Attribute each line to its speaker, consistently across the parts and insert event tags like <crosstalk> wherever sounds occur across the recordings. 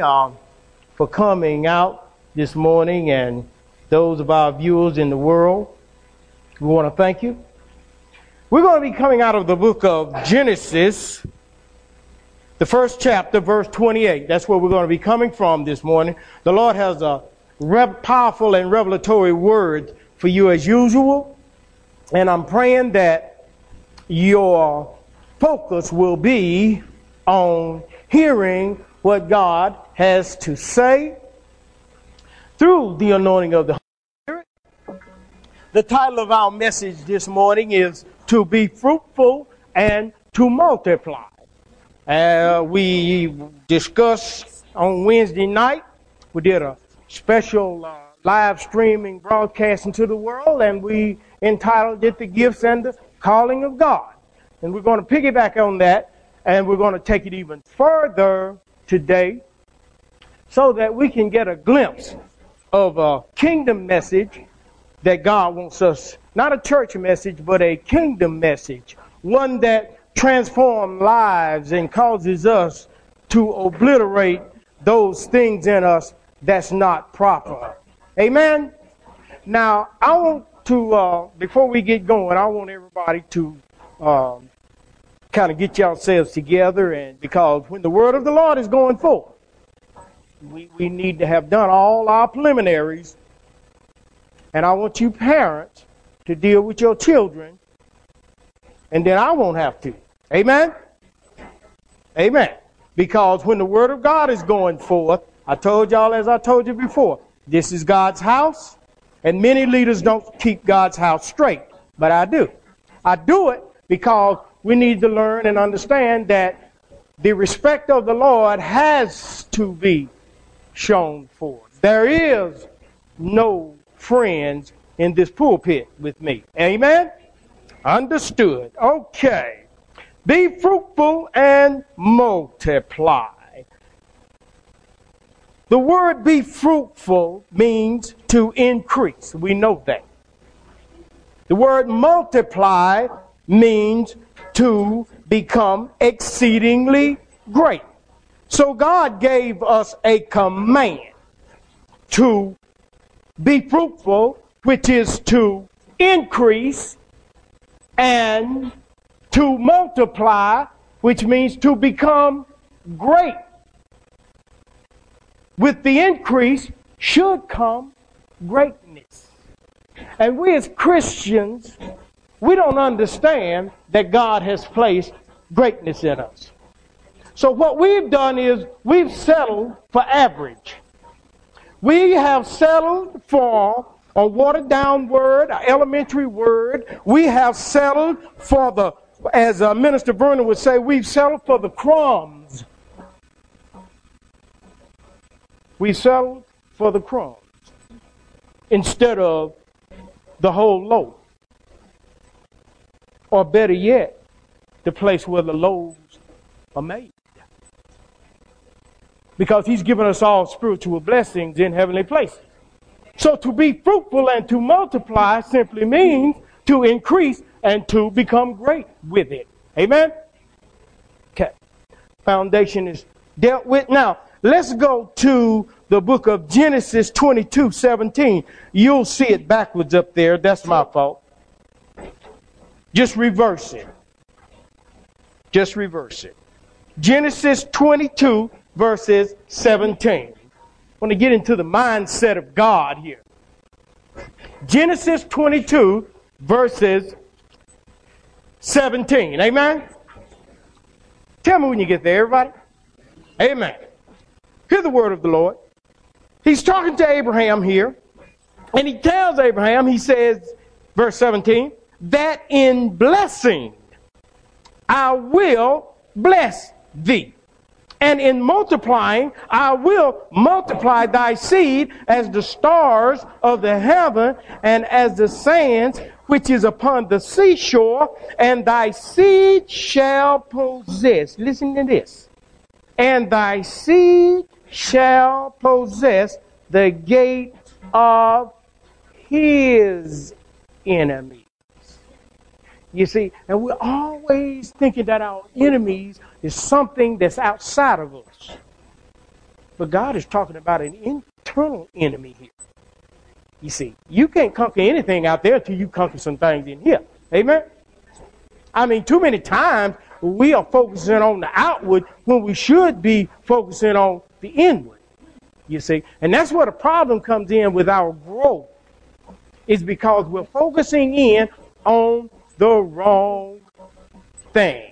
Speaker 1: uh, for coming out this morning and those of our viewers in the world. We want to thank you. We're going to be coming out of the book of Genesis, the first chapter, verse 28. That's where we're going to be coming from this morning. The Lord has a powerful and revelatory word for you as usual. And I'm praying that your focus will be on hearing what God has to say through the anointing of the Holy Spirit. The title of our message this morning is To Be Fruitful and to Multiply. Uh, we discussed on Wednesday night, we did a special uh, live streaming broadcast into the world, and we entitled it The Gifts and the Calling of God. And we're going to piggyback on that, and we're going to take it even further today so that we can get a glimpse of a kingdom message that God wants us, not a church message, but a kingdom message, one that transforms lives and causes us to obliterate those things in us that's not proper. Amen? Now, I want to, uh, before we get going, I want everybody to um, kind of get yourselves together, and because when the word of the Lord is going forth, we, we need to have done all our preliminaries. And I want you parents to deal with your children, and then I won't have to. Amen? Amen. Because when the word of God is going forth, I told y'all as I told you before, this is God's house, and many leaders don't keep God's house straight, but I do. I do it because we need to learn and understand that the respect of the Lord has to be shown forth. There is no friends in this pulpit with me. Amen? Understood. Okay. Be fruitful and multiply. The word be fruitful means to increase. We know that. The word multiply means to become exceedingly great. So God gave us a command to be fruitful, which is to increase, and to multiply, which means to become great. With the increase should come greatness. And we as Christians, we don't understand that God has placed greatness in us. So what we've done is we've settled for average. We have settled for a watered down word, an elementary word. We have settled for the, as uh, Minister Vernon would say, we've settled for the crumbs. We settled for the crumbs instead of the whole loaf. Or better yet, the place where the loaves are made because he's given us all spiritual blessings in heavenly places. So to be fruitful and to multiply simply means to increase and to become great with it. Amen? Okay. Foundation is dealt with. Now, let's go to the book of Genesis 22 17. You'll see it backwards up there. That's my fault. Just reverse it. Just reverse it. Genesis 22 verses 17. I want to get into the mindset of God here. Genesis 22, verses 17. Amen? Tell me when you get there, everybody. Amen. Hear the word of the Lord. He's talking to Abraham here, and he tells Abraham, he says, verse 17, that in blessing I will bless thee and in multiplying, I will multiply thy seed as the stars of the heaven and as the sands which is upon the seashore, and thy seed shall possess. Listen to this. And thy seed shall possess the gate of his enemies. You see, and we're always thinking that our enemies is something that's outside of us. But God is talking about an internal enemy here. You see, you can't conquer anything out there until you conquer some things in here. Amen? I mean, too many times we are focusing on the outward when we should be focusing on the inward. You see, and that's where the problem comes in with our growth, is because we're focusing in on the wrong thing.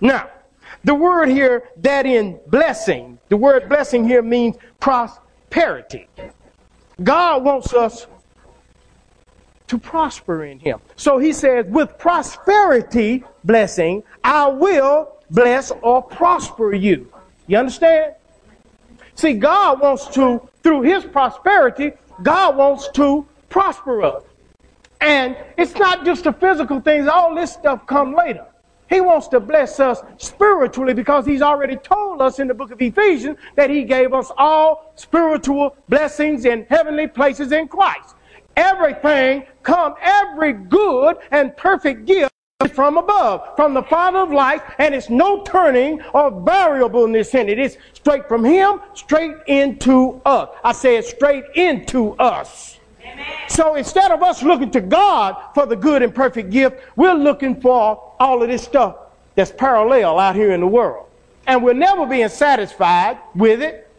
Speaker 1: Now, the word here that in blessing, the word blessing here means prosperity. God wants us to prosper in him. So he says, with prosperity blessing, I will bless or prosper you. You understand? See, God wants to, through his prosperity, God wants to prosper us. And it's not just the physical things, all this stuff come later. He wants to bless us spiritually because he's already told us in the book of Ephesians that he gave us all spiritual blessings in heavenly places in Christ everything come, every good and perfect gift from above, from the Father of lights, and it's no turning or variableness in it. It's straight from Him, straight into us. I say it straight into us. So instead of us looking to God for the good and perfect gift, we're looking for all of this stuff that's parallel out here in the world. And we're never being satisfied with it.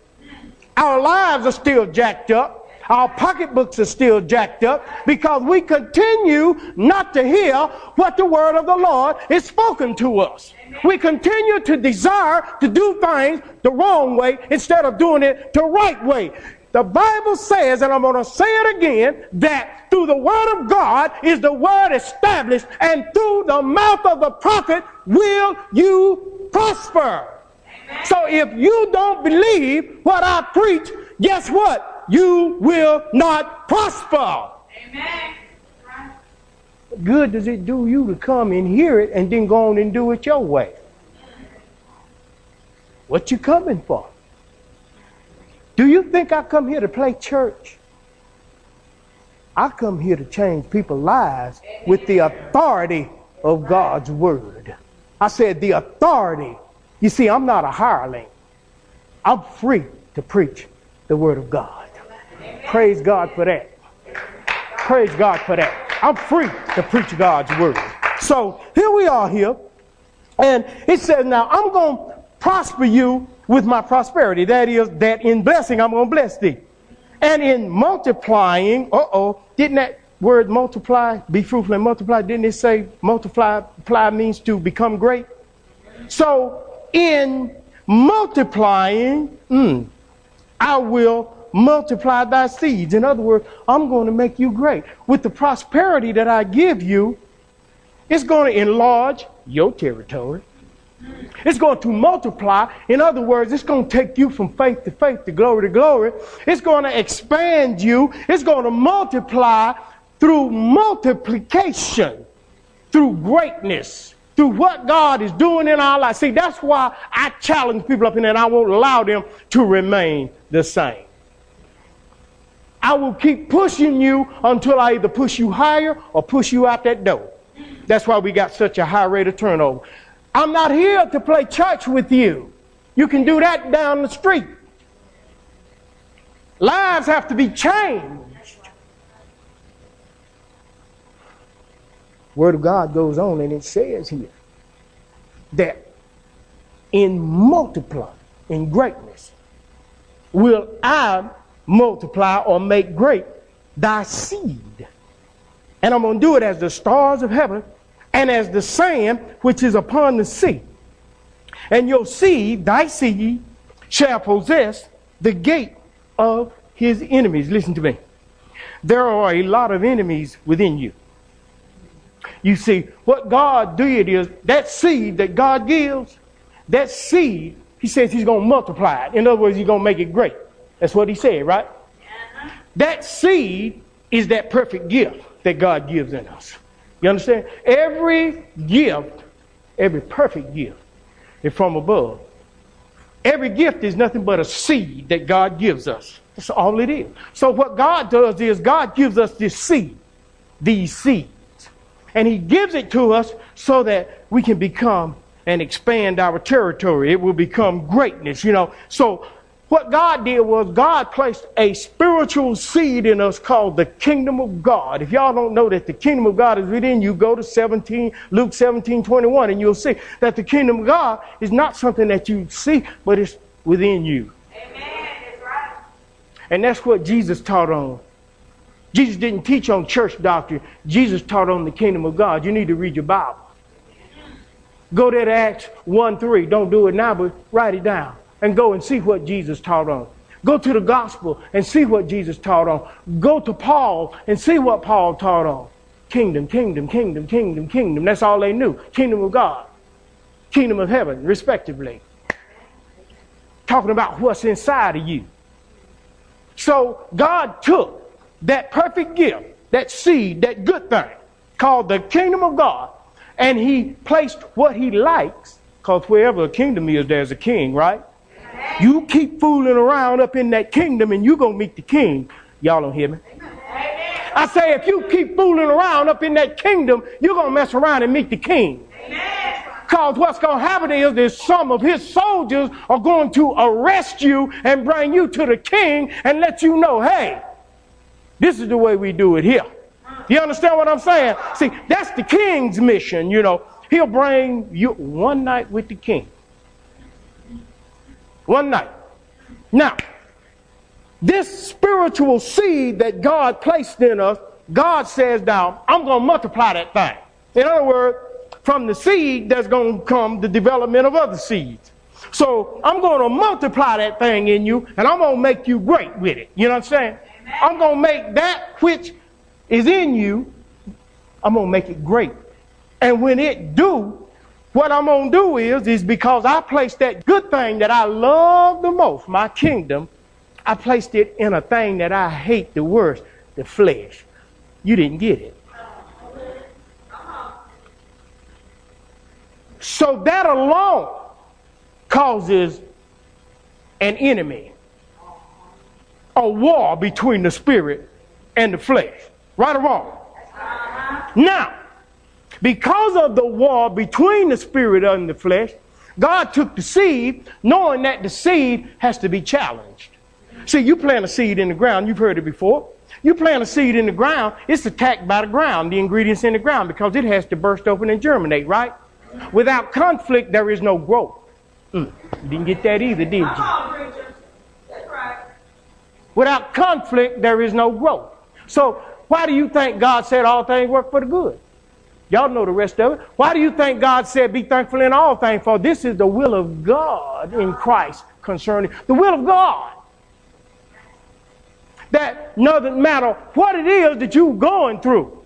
Speaker 1: Our lives are still jacked up. Our pocketbooks are still jacked up because we continue not to hear what the word of the Lord is spoken to us. We continue to desire to do things the wrong way instead of doing it the right way. The Bible says, and I'm going to say it again, that through the word of God is the word established, and through the mouth of the prophet will you prosper. So if you don't believe what I preach, guess what? you will not prosper. Amen. What good does it do you to come and hear it and then go on and do it your way? What you coming for? Do you think I come here to play church? I come here to change people's lives with the authority of God's word. I said the authority. You see, I'm not a hireling. I'm free to preach the word of God. Praise God for that. Praise God for that. I'm free to preach God's word. So here we are here. And it says, now I'm going to prosper you with my prosperity. That is, that in blessing, I'm going to bless thee. And in multiplying, uh oh, didn't that word multiply, be fruitful and multiply, didn't it say multiply, multiply means to become great? So in multiplying, mm, I will multiply thy seeds. In other words, I'm going to make you great. With the prosperity that I give you, it's going to enlarge your territory. It's going to multiply. In other words, it's going to take you from faith to faith, to glory to glory. It's going to expand you. It's going to multiply through multiplication, through greatness, through what God is doing in our life. See, that's why I challenge people up in there and I won't allow them to remain the same. I will keep pushing you until I either push you higher or push you out that door. That's why we got such a high rate of turnover. I'm not here to play church with you. You can do that down the street. Lives have to be changed. Word of God goes on and it says here that in multiply, in greatness, will I multiply or make great thy seed. And I'm going to do it as the stars of heaven and as the sand which is upon the sea. And your seed, thy seed, shall possess the gate of his enemies. Listen to me. There are a lot of enemies within you. You see, what God did is that seed that God gives, that seed, he says he's going to multiply it. In other words, he's going to make it great. That's what he said, right? Uh-huh. That seed is that perfect gift that God gives in us. You understand? Every gift, every perfect gift is from above. Every gift is nothing but a seed that God gives us. That's all it is. So what God does is God gives us this seed, these seeds. And he gives it to us so that we can become and expand our territory. It will become greatness, you know. So what God did was God placed a spiritual seed in us called the kingdom of God. If y'all don't know that the kingdom of God is within you, go to 17, Luke 17, 21, and you'll see that the kingdom of God is not something that you see, but it's within you. Amen. That's right. And that's what Jesus taught on. Jesus didn't teach on church doctrine. Jesus taught on the kingdom of God. You need to read your Bible. Go there to Acts 1 3. Don't do it now, but write it down and go and see what Jesus taught on. Go to the gospel and see what Jesus taught on. Go to Paul and see what Paul taught on. Kingdom, kingdom, kingdom, kingdom, kingdom. That's all they knew. Kingdom of God, kingdom of heaven, respectively. Talking about what's inside of you. So God took that perfect gift, that seed, that good thing called the kingdom of God, and He placed what He likes, because wherever a kingdom is, there's a king, right? You keep fooling around up in that kingdom and you're going to meet the king. Y'all don't hear me? I say, if you keep fooling around up in that kingdom, you're going to mess around and meet the king. Because what's going to happen is that some of his soldiers are going to arrest you and bring you to the king and let you know, hey, this is the way we do it here. You understand what I'm saying? See, that's the king's mission, you know. He'll bring you one night with the king. One night. Now, this spiritual seed that God placed in us, God says, now, I'm going to multiply that thing. In other words, from the seed, there's going to come the development of other seeds. So I'm going to multiply that thing in you, and I'm going to make you great with it. You know what I'm saying? Amen. I'm going to make that which is in you, I'm going to make it great. And when it do, what I'm going to do is, is because I placed that good thing that I love the most, my kingdom, I placed it in a thing that I hate the worst, the flesh. You didn't get it. So that alone causes an enemy, a war between the spirit and the flesh. Right or wrong? Now, because of the war between the spirit and the flesh, God took the seed, knowing that the seed has to be challenged. See, you plant a seed in the ground, you've heard it before. You plant a seed in the ground, it's attacked by the ground, the ingredients in the ground, because it has to burst open and germinate, right? Without conflict, there is no growth. Mm, you didn't get that either, did you? Without conflict, there is no growth. So, why do you think God said all things work for the good? Y'all know the rest of it. Why do you think God said, Be thankful in all things? For this is the will of God in Christ concerning the will of God. That doesn't matter what it is that you're going through,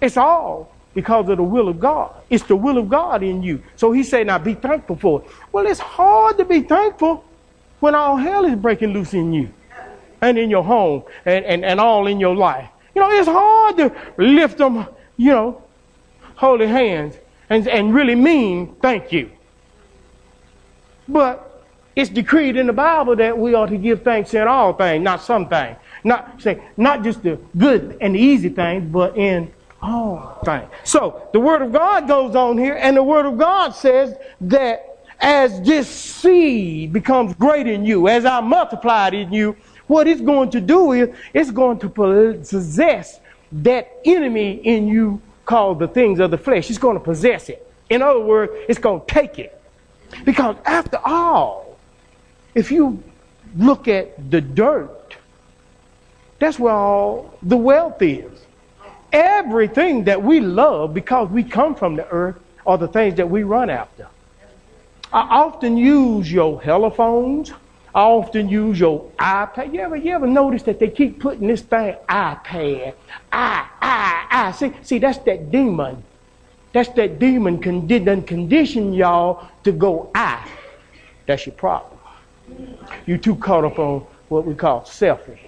Speaker 1: it's all because of the will of God. It's the will of God in you. So he said, Now be thankful for it. Well, it's hard to be thankful when all hell is breaking loose in you and in your home and, and, and all in your life. You know, it's hard to lift them, you know, holy hands and, and really mean thank you. But it's decreed in the Bible that we ought to give thanks in all things, not some things. Not say not just the good and the easy things, but in all things. So the word of God goes on here, and the word of God says that as this seed becomes great in you, as I multiplied in you, what it's going to do is it's going to possess that enemy in you called the things of the flesh. He's going to possess it. In other words, it's going to take it. Because after all, if you look at the dirt, that's where all the wealth is. Everything that we love because we come from the earth are the things that we run after. I often use your telephones, I often use your iPad. You ever, you ever notice that they keep putting this thing, iPad, I, I, I. See, see, that's that demon. That's that demon condi- condition y'all to go I. That's your problem. You too caught up on what we call selfish.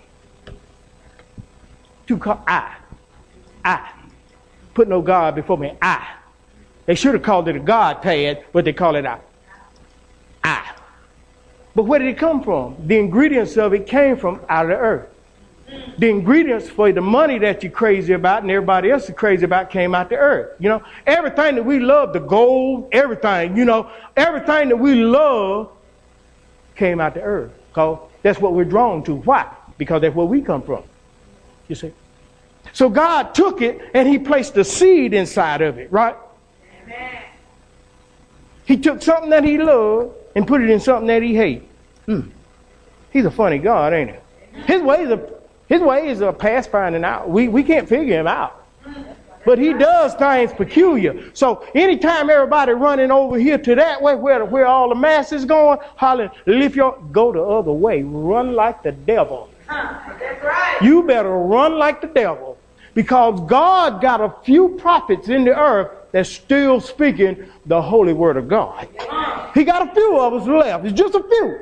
Speaker 1: Too caught I. I. Put no God before me. I. They should have called it a God pad, but they call it I. I. But where did it come from? The ingredients of it came from out of the earth. The ingredients for the money that you're crazy about and everybody else is crazy about came out the earth. You know, everything that we love, the gold, everything, you know, everything that we love came out the earth. Because that's what we're drawn to. Why? Because that's where we come from. You see? So God took it and he placed a seed inside of it, right? Amen. He took something that he loved and put it in something that he hated. Hmm. He's a funny God, ain't he? His ways are his ways are past finding out. We we can't figure him out. But he does things peculiar. So anytime everybody running over here to that way where where all the mass is going, hollering, lift your go the other way. Run like the devil. That's right. You better run like the devil. Because God got a few prophets in the earth that's still speaking the holy word of God. He got a few of us left. It's just a few.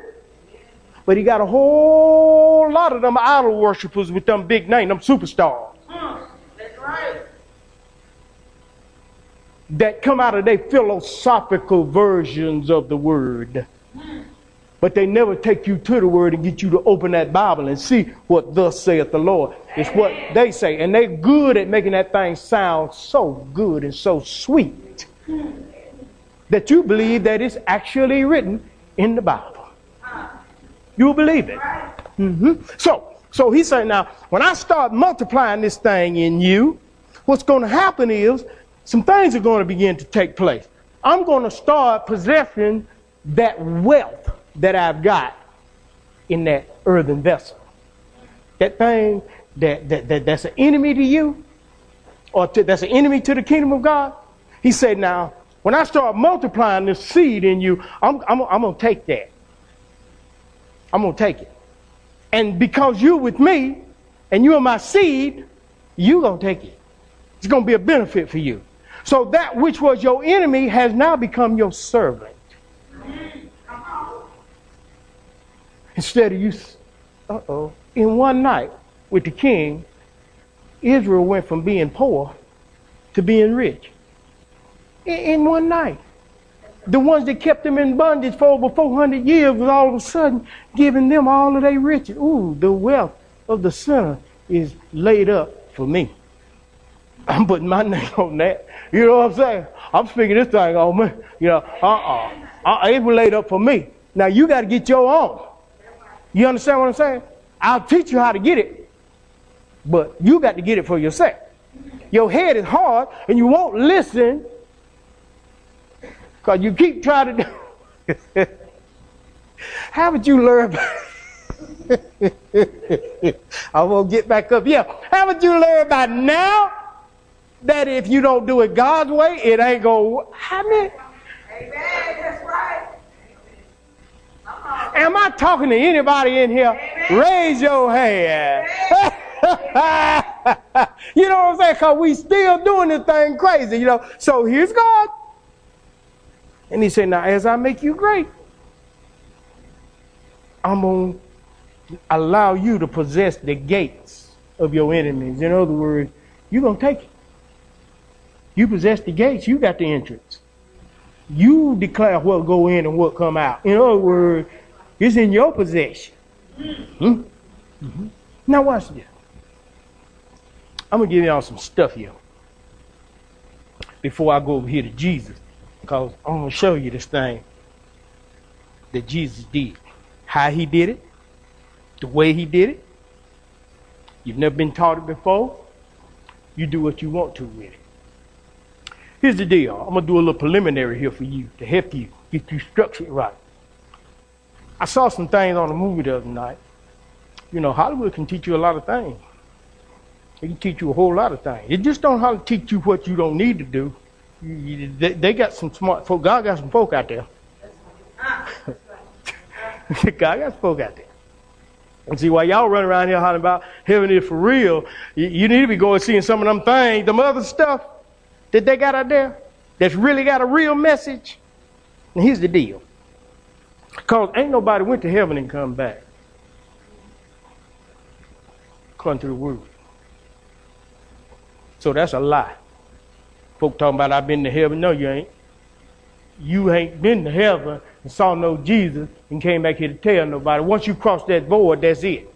Speaker 1: But he got a whole lot of them idol worshippers with them big names, them superstars. That's right. That come out of their philosophical versions of the word. But they never take you to the word and get you to open that Bible and see what thus saith the Lord. It's what they say. And they're good at making that thing sound so good and so sweet that you believe that it's actually written in the Bible. You believe it. Mm-hmm. So, so he said, now, when I start multiplying this thing in you, what's going to happen is some things are going to begin to take place. I'm going to start possessing that wealth that I've got in that earthen vessel. That thing that, that, that that's an enemy to you, or to, that's an enemy to the kingdom of God. He said, now, when I start multiplying this seed in you, I'm, I'm, I'm going to take that. I'm going to take it. And because you're with me and you're my seed, you're going to take it. It's going to be a benefit for you. So that which was your enemy has now become your servant. Instead of you, uh oh, in one night with the king, Israel went from being poor to being rich. In, in one night. The ones that kept them in bondage for over 400 years was all of a sudden giving them all of their riches. Ooh, the wealth of the sinner is laid up for me. I'm putting my <laughs> name on that. You know what I'm saying? I'm speaking this thing on me. You know, uh-uh. uh It was laid up for me. Now you got to get your own. You understand what I'm saying? I'll teach you how to get it, but you got to get it for yourself. Your head is hard and you won't listen because you keep trying to do. <laughs> how would you learn? <laughs> I won't get back up. Yeah. How would you learn by now that if you don't do it God's way, it ain't going to happen? Amen. Am I talking to anybody in here? Amen. Raise your hand. <laughs> you know what I'm saying? Because we still doing this thing crazy, you know. So here's God. And he said, Now, as I make you great, I'm going to allow you to possess the gates of your enemies. In other words, you're going to take it. You possess the gates, you got the entrance. You declare what go in and what come out. In other words, it's in your possession. Hmm? Mm-hmm. Now watch this. I'm gonna give y'all some stuff here before I go over here to Jesus, because I'm gonna show you this thing that Jesus did, how he did it, the way he did it. You've never been taught it before. You do what you want to with it. Here's the deal. I'm gonna do a little preliminary here for you to help you get you structured right. I saw some things on a movie the other night. You know, Hollywood can teach you a lot of things. It can teach you a whole lot of things. It just don't how to teach you what you don't need to do. they, they, got some smart folk. God got some folk out there. <laughs> God got some folk out there. And see, while y'all run around here hollering about heaven is for real, you, you need to be going seeing some of them things, them other stuff that they got out there that's really got a real message. And here's the deal. Because ain't nobody went to heaven and come back. According to the word. So that's a lie. Folk talking about I've been to heaven. No, you ain't. You ain't been to heaven and saw no Jesus and came back here to tell nobody. Once you cross that board, that's it.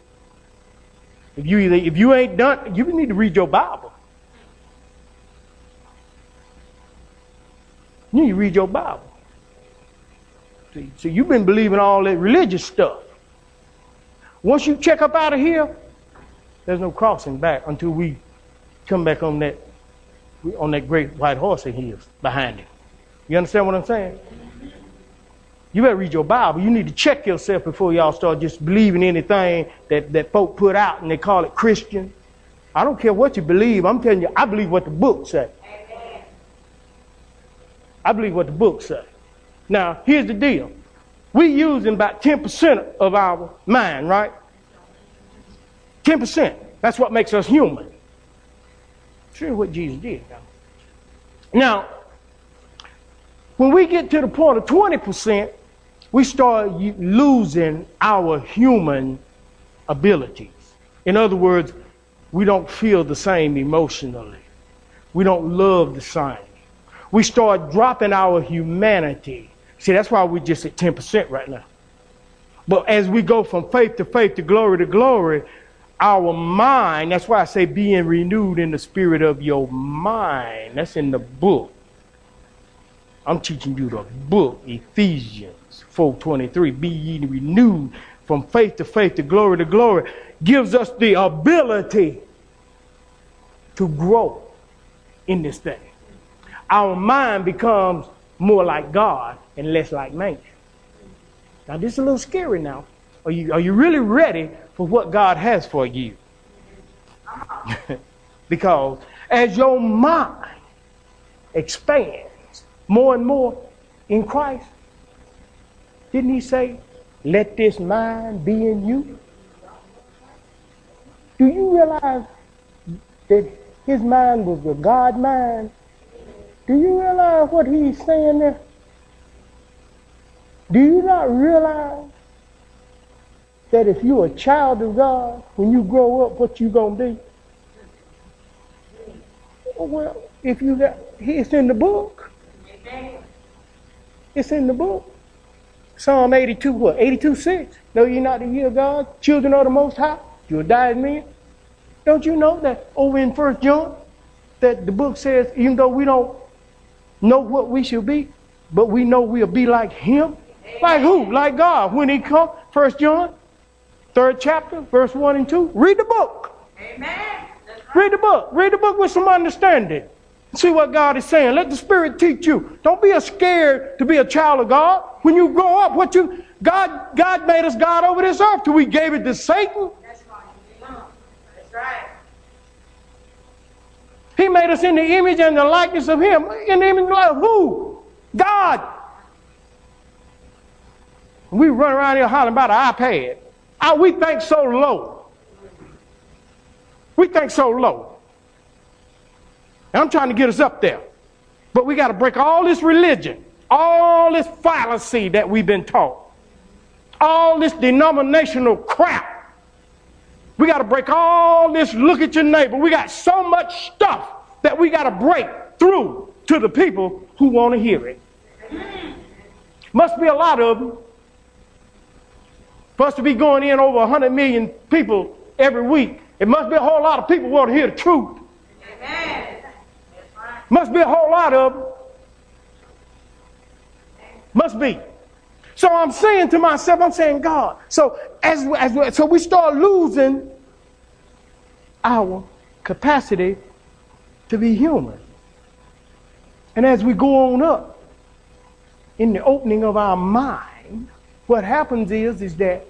Speaker 1: If you either, if you ain't done, you need to read your Bible. You need to read your Bible. See, so you've been believing all that religious stuff. Once you check up out of here, there's no crossing back until we come back on that on that great white horse of his behind him. You understand what I'm saying? You better read your Bible. You need to check yourself before y'all start just believing anything that, that folk put out and they call it Christian. I don't care what you believe. I'm telling you, I believe what the book says. I believe what the book says. Now, here's the deal. We using about 10% of our mind, right? 10%. That's what makes us human. Sure what Jesus did. Now, when we get to the point of 20%, we start losing our human abilities. In other words, we don't feel the same emotionally. We don't love the same. We start dropping our humanity. See, that's why we're just at 10% right now. But as we go from faith to faith to glory to glory, our mind, that's why I say being renewed in the spirit of your mind. That's in the book. I'm teaching you the book, Ephesians 4:23. Be ye renewed from faith to faith to glory to glory. Gives us the ability to grow in this thing. Our mind becomes more like God and less like man. Now this is a little scary now. Are you, are you really ready for what God has for you? <laughs> because as your mind expands more and more in Christ, didn't he say, let this mind be in you? Do you realize that his mind was the God mind? Do you realize what he's saying there? Do you not realize that if you're a child of God, when you grow up, what you gonna be? Oh, well, if you got, it's in the book. It's in the book. Psalm 82, what? 82, 6. No, you're not the year of God, children of the Most High. You'll die as men. Don't you know that over in First John, that the book says, even though we don't know what we should be, but we know we'll be like Him? Like who? Like God. When He come, First John, third chapter, verse 1 and 2. Read the book. Amen. Read the book. Read the book with some understanding. See what God is saying. Let the Spirit teach you. Don't be scared to be a child of God. When you grow up, what you God God made us God over this earth till we gave it to Satan. That's right. That's right. He made us in the image and the likeness of Him. In the image of who? God. We run around here hollering about an iPad. I, we think so low. We think so low. And I'm trying to get us up there. But we got to break all this religion, all this fallacy that we've been taught, all this denominational crap. We got to break all this look at your neighbor. We got so much stuff that we got to break through to the people who want to hear it. Must be a lot of them. For us to be going in over 100 million people every week, it must be a whole lot of people want to hear the truth. Amen. Must be a whole lot of them. Must be. So I'm saying to myself, I'm saying, God. So as, as so we start losing our capacity to be human. And as we go on up in the opening of our mind, what happens is, is that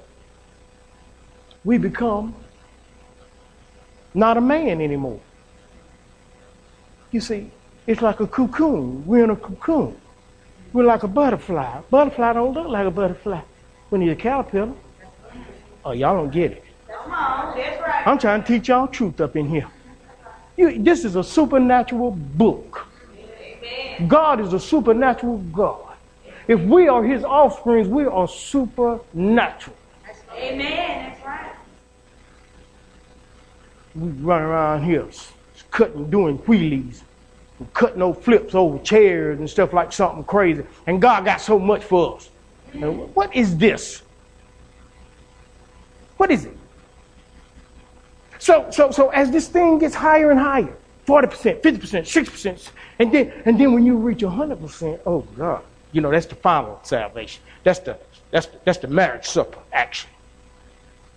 Speaker 1: we become not a man anymore. You see, it's like a cocoon. We're in a cocoon. We're like a butterfly. Butterfly don't look like a butterfly when you're a caterpillar. Oh, y'all don't get it. I'm trying to teach y'all truth up in here. You, this is a supernatural book. God is a supernatural God. If we are his offsprings, we are supernatural. Amen. That's right. We run around here cutting, doing wheelies, cutting no flips over chairs and stuff like something crazy. And God got so much for us. And what is this? What is it? So, so, so as this thing gets higher and higher, 40%, 50%, 60%, and then, and then when you reach 100%, oh God, you know, that's the final salvation. That's the, that's the, that's the marriage supper action.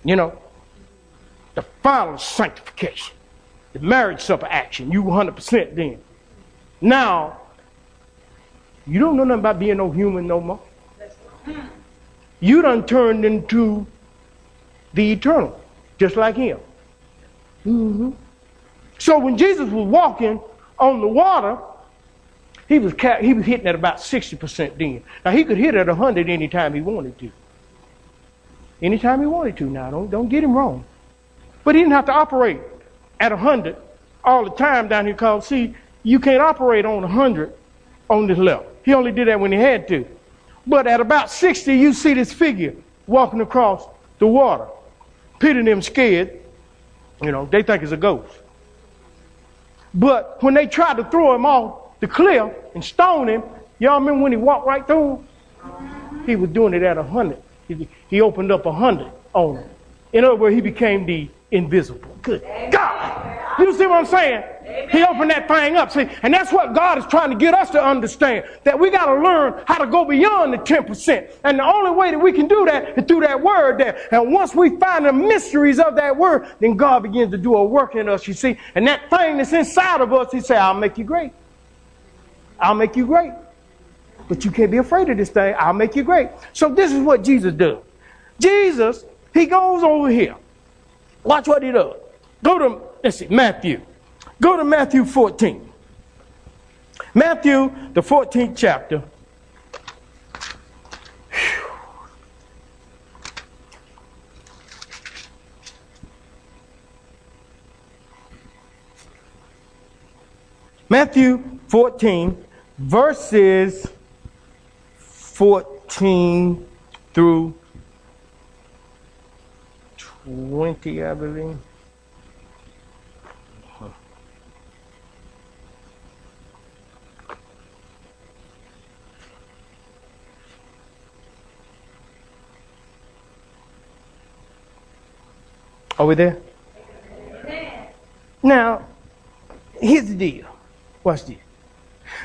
Speaker 1: You know, the final sanctification, the marriage supper action. You 100% then. Now, you don't know nothing about being no human no more. You done turned into the eternal, just like him. Mm-hmm. So when Jesus was walking on the water, he was he was hitting at about 60% then. Now he could hit at 100 anytime he wanted to. Anytime he wanted to now, don't, don't get him wrong. But he didn't have to operate at 100 all the time down here because, see, you can't operate on 100 on this level. He only did that when he had to. But at about 60, you see this figure walking across the water. Peter and them scared. You know, they think it's a ghost. But when they tried to throw him off the cliff and stone him, y'all remember when he walked right through? him? He was doing it at a 100. He, he opened up a 100 on him. In other words, he became the invisible. Good God. You see what I'm saying? Amen. He opened that thing up. See, and that's what God is trying to get us to understand. That we got to learn how to go beyond the 10%. And the only way that we can do that is through that word there. And once we find the mysteries of that word, then God begins to do a work in us, you see. And that thing that's inside of us, he said, I'll make you great. I'll make you great. But you can't be afraid of this thing. I'll make you great. So this is what Jesus does. Jesus, he goes over here. Watch what he does. Go to, let's see, Matthew. Go to Matthew 14. Matthew, the 14th chapter. Matthew 14, verses 14 through 20, I believe. Are we there? Now, here's the deal. Watch this.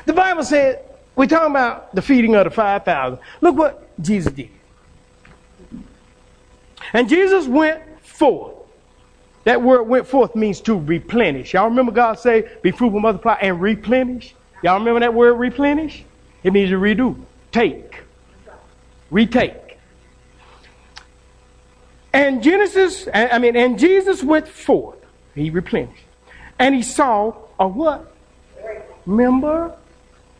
Speaker 1: The Bible said, we're talking about the feeding of the 5,000. Look what Jesus did. And Jesus went forth. That word went forth means to replenish. Y'all remember God say, be fruitful, multiply, and replenish? Y'all remember that word replenish? It means to redo, take, retake. And Genesis, I mean, and Jesus went forth. He replenished. And he saw a what? Remember?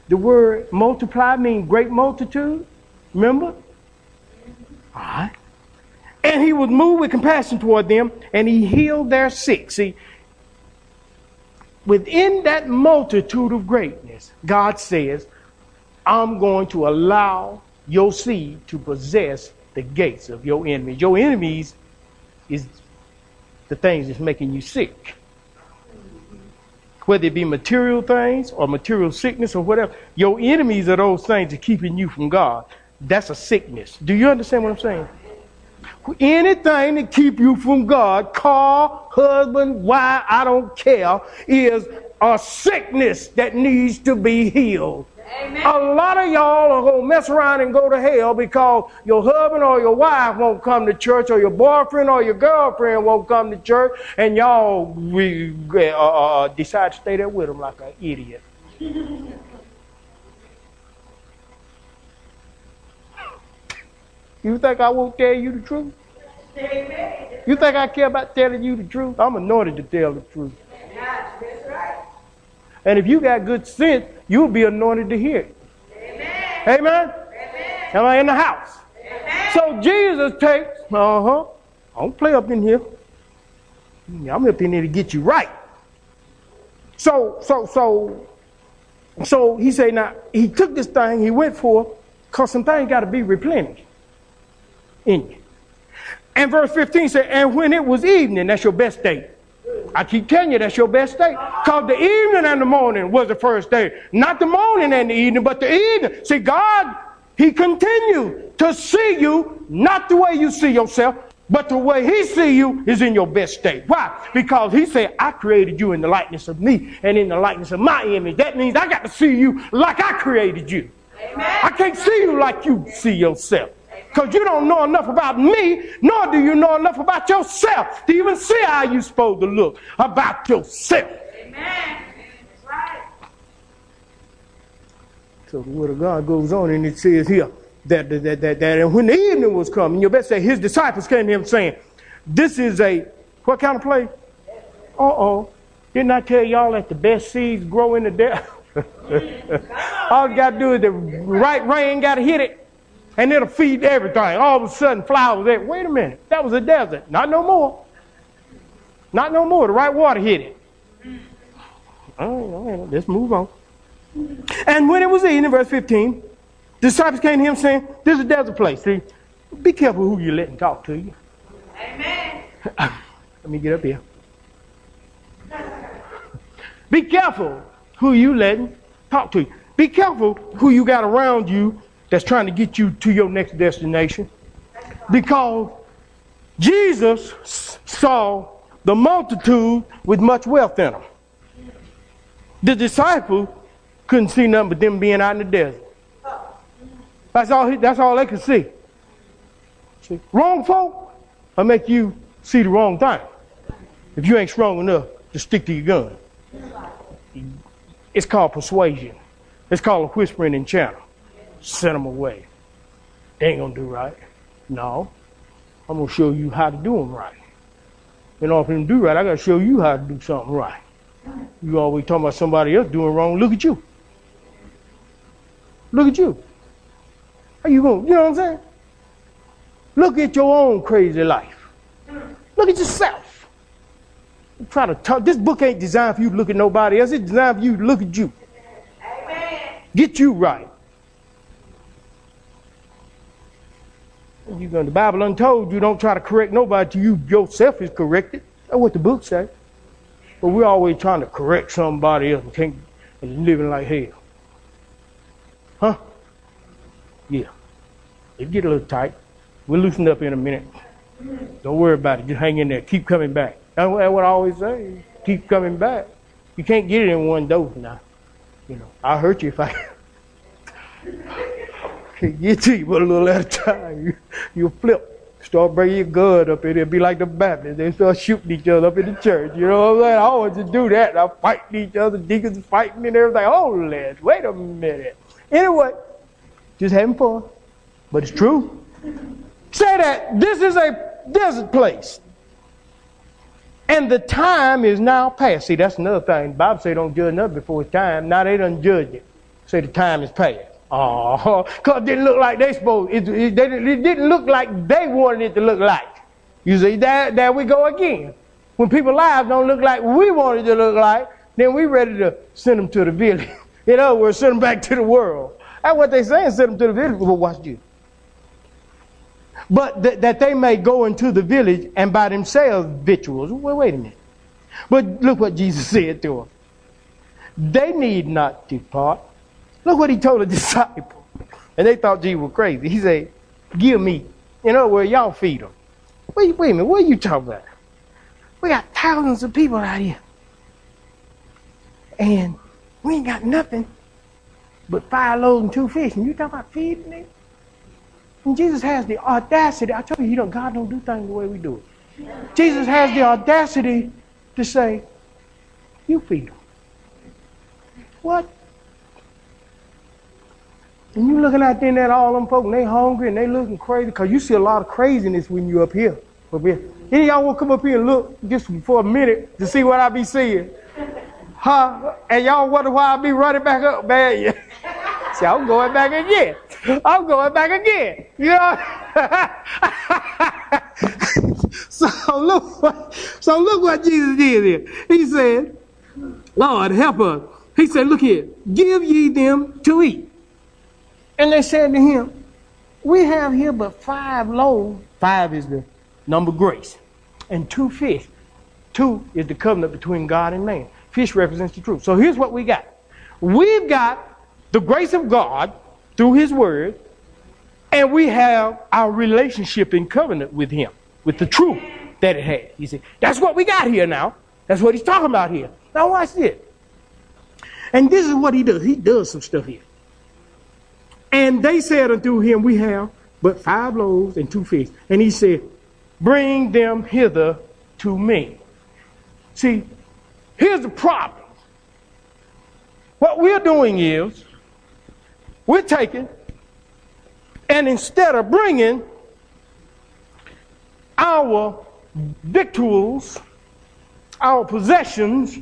Speaker 1: The word multiply means great multitude. Remember? All right. And he was moved with compassion toward them, and he healed their sick. See, within that multitude of greatness, God says, I'm going to allow your seed to possess the gates of your enemies. Your enemies is the things that's making you sick. Whether it be material things or material sickness or whatever, your enemies are those things that are keeping you from God. That's a sickness. Do you understand what I'm saying? Anything that keep you from God, car, husband, wife, I don't care, is a sickness that needs to be healed. Amen. A lot of y'all are going to mess around and go to hell because your husband or your wife won't come to church or your boyfriend or your girlfriend won't come to church and y'all we, uh, uh, decide to stay there with them like an idiot. You think I won't tell you the truth? Amen. You think I care about telling you the truth? I'm anointed to tell the truth. And if you got good sense, you'll be anointed to hear it. Amen. Amen. Amen. Am I in the house? Amen. So Jesus takes, uh huh. I don't play up in here. I'm up in here to get you right. So, so, so, so he said, now he took this thing, he went for, cause some things got to be replenished in you. And verse 15 said, and when it was evening, that's your best day. I keep telling you that's your best day. Because the evening and the morning was the first day. Not the morning and the evening, but the evening. See, God, He continued to see you not the way you see yourself, But the way he see you is in your best state. Why? Because he said, I created you in the likeness of me and in the likeness of my image. That means I got to see you like I created you. Amen. I can't see you like you see yourself. Because you don't know enough about me, nor do you know enough about yourself to even see how you're supposed to look about yourself. Amen. Right. So the word of God goes on and it says here that, that, that, that, that and when the evening was coming, you better say his disciples came to him saying, This is a what kind of place? Uh oh. Didn't I tell y'all that the best seeds grow in the desert? <laughs> All you got to do is the right rain got to hit it, and it'll feed everything. All of a sudden, flowers there. Wait a minute, that was a desert. Not no more. Not no more. The right water hit it. All right, let's move on. And when it was evening, verse 15, the disciples came to him saying, This is a desert place. See, be careful who you letting talk to you. Amen. <laughs> Let me get up here. Be careful who you letting talk to you. Be careful who you got around you that's trying to get you to your next destination. Because Jesus saw the multitude with much wealth in them. The disciples couldn't see nothing but them being out in the desert. That's all, he, that's all they could see. see. Wrong folk will make you see the wrong thing. If you ain't strong enough to stick to your gun. It's called persuasion. It's called a whispering in channel. Send them away. They ain't gonna do right. No. I'm gonna show you how to do them right. In order to do right, I gotta show you how to do something right. You always talking about somebody else doing wrong. Look at you. Look at you. How you going? To, you know what I'm saying? Look at your own crazy life. Look at yourself. Try to talk. This book ain't designed for you to look at nobody else. It's designed for you to look at you. Amen. Get you right. You going the Bible untold you don't try to correct nobody you yourself is corrected. That's what the book says. But we're always trying to correct somebody else and can't and living like hell. Huh? Yeah. It get a little tight. We'll loosen up in a minute. Don't worry about it. Just hang in there. Keep coming back. That's what I always say. Keep coming back. You can't get it in one dose now. You know, I'll hurt you if I <laughs> can't get to you but a little at a time. You, flip. Start bringing your gun up in there. Be like the Baptists. They start shooting each other up in the church. You know what I'm saying? I always just do that. I'm fighting each other. Deacons fighting and everything. Oh, let's wait a minute. Anyway, just having fun. But it's true. Say that this is a desert place. And the time is now past. See, that's another thing. The Bible say don't judge nothing before it's time. Now they don't judge it. Say the time is past. Oh, because it didn't look like they supposed. It, it, it didn't look like they wanted it to look like. You see, there, there we go again. When people's lives don't look like we wanted to look like, then we ready to send them to the village. <laughs> In other words, send them back to the world. That's what they saying, send them to the village. Well, watch you but th- that they may go into the village and buy themselves victuals. Well, wait a minute. But look what Jesus <laughs> said to them. They need not depart. Look what he told the <laughs> disciple. And they thought Jesus was crazy. He said, give me. In other words, y'all feed them. Wait, wait a minute. What are you talking about? We got thousands of people out here. And we ain't got nothing but five loaves and two fish. And you talking about feeding them? And Jesus has the audacity. I tell you, you God don't do things the way we do it. Jesus has the audacity to say, You feed them. What? And you looking out there at all them folk, and they hungry and they looking crazy, because you see a lot of craziness when you up here. Up here. Any of y'all want to come up here and look just for a minute to see what I be seeing? Huh? And y'all wonder why I be running back up, man. <laughs> See, I'm going back again. I'm going back again. You know? <laughs> so look so look what Jesus did here. He said, Lord, help us. He said, look here, give ye them to eat. And they said to him, we have here but five loaves. Five is the number grace. And two fish. Two is the covenant between God and man. Fish represents the truth. So here's what we got. We've got the grace of God through His Word, and we have our relationship in covenant with Him. with the truth that it had. He said, That's what we got here now. That's what he's talking about here. Now watch this. And this is what he does. He does some stuff here. And they said unto him, We have but five loaves and two fish. And he said, Bring them hither to me. See, here's the problem. What we're doing is, we're taking, and instead of bringing our victuals, our possessions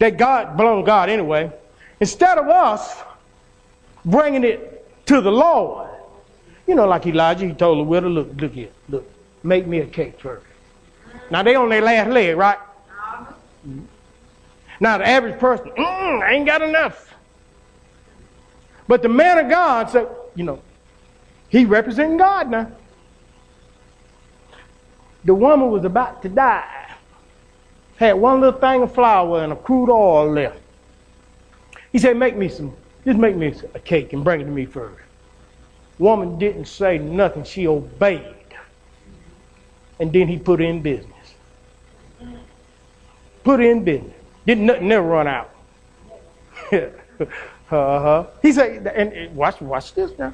Speaker 1: that God belong to God anyway, instead of us bringing it to the Lord, you know, like Elijah, he told the widow, look, look here, look, make me a cake first. Now they on their last leg, right? Now the average person, mm, ain't got enough. But the man of God said, you know, he representing God now. The woman was about to die. Had one little thing of flour and a crude oil left. He said, make me some, just make me a cake and bring it to me first. Woman didn't say nothing. She obeyed. And then he put in business. Put in business. Didn't nothing never run out. <laughs> uh-huh. He said, and watch, watch this now.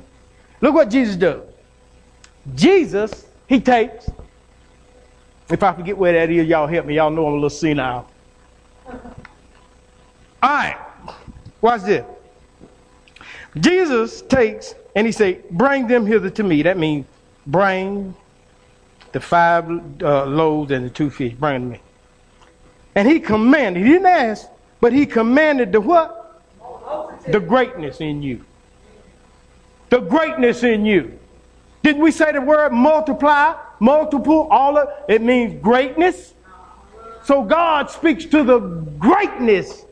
Speaker 1: Look what Jesus does. Jesus, he takes, if I forget where that is, y'all help me. Y'all know I'm a little senile. All right. Watch this. Jesus takes and he say, Bring them hither to me. That means bring the five uh, loaves and the two fish. Bring them me. And he commanded, he didn't ask, but he commanded the what? The greatness in you. The greatness in you. Didn't we say the word multiply, multiple, all of it means greatness? So God speaks to the greatness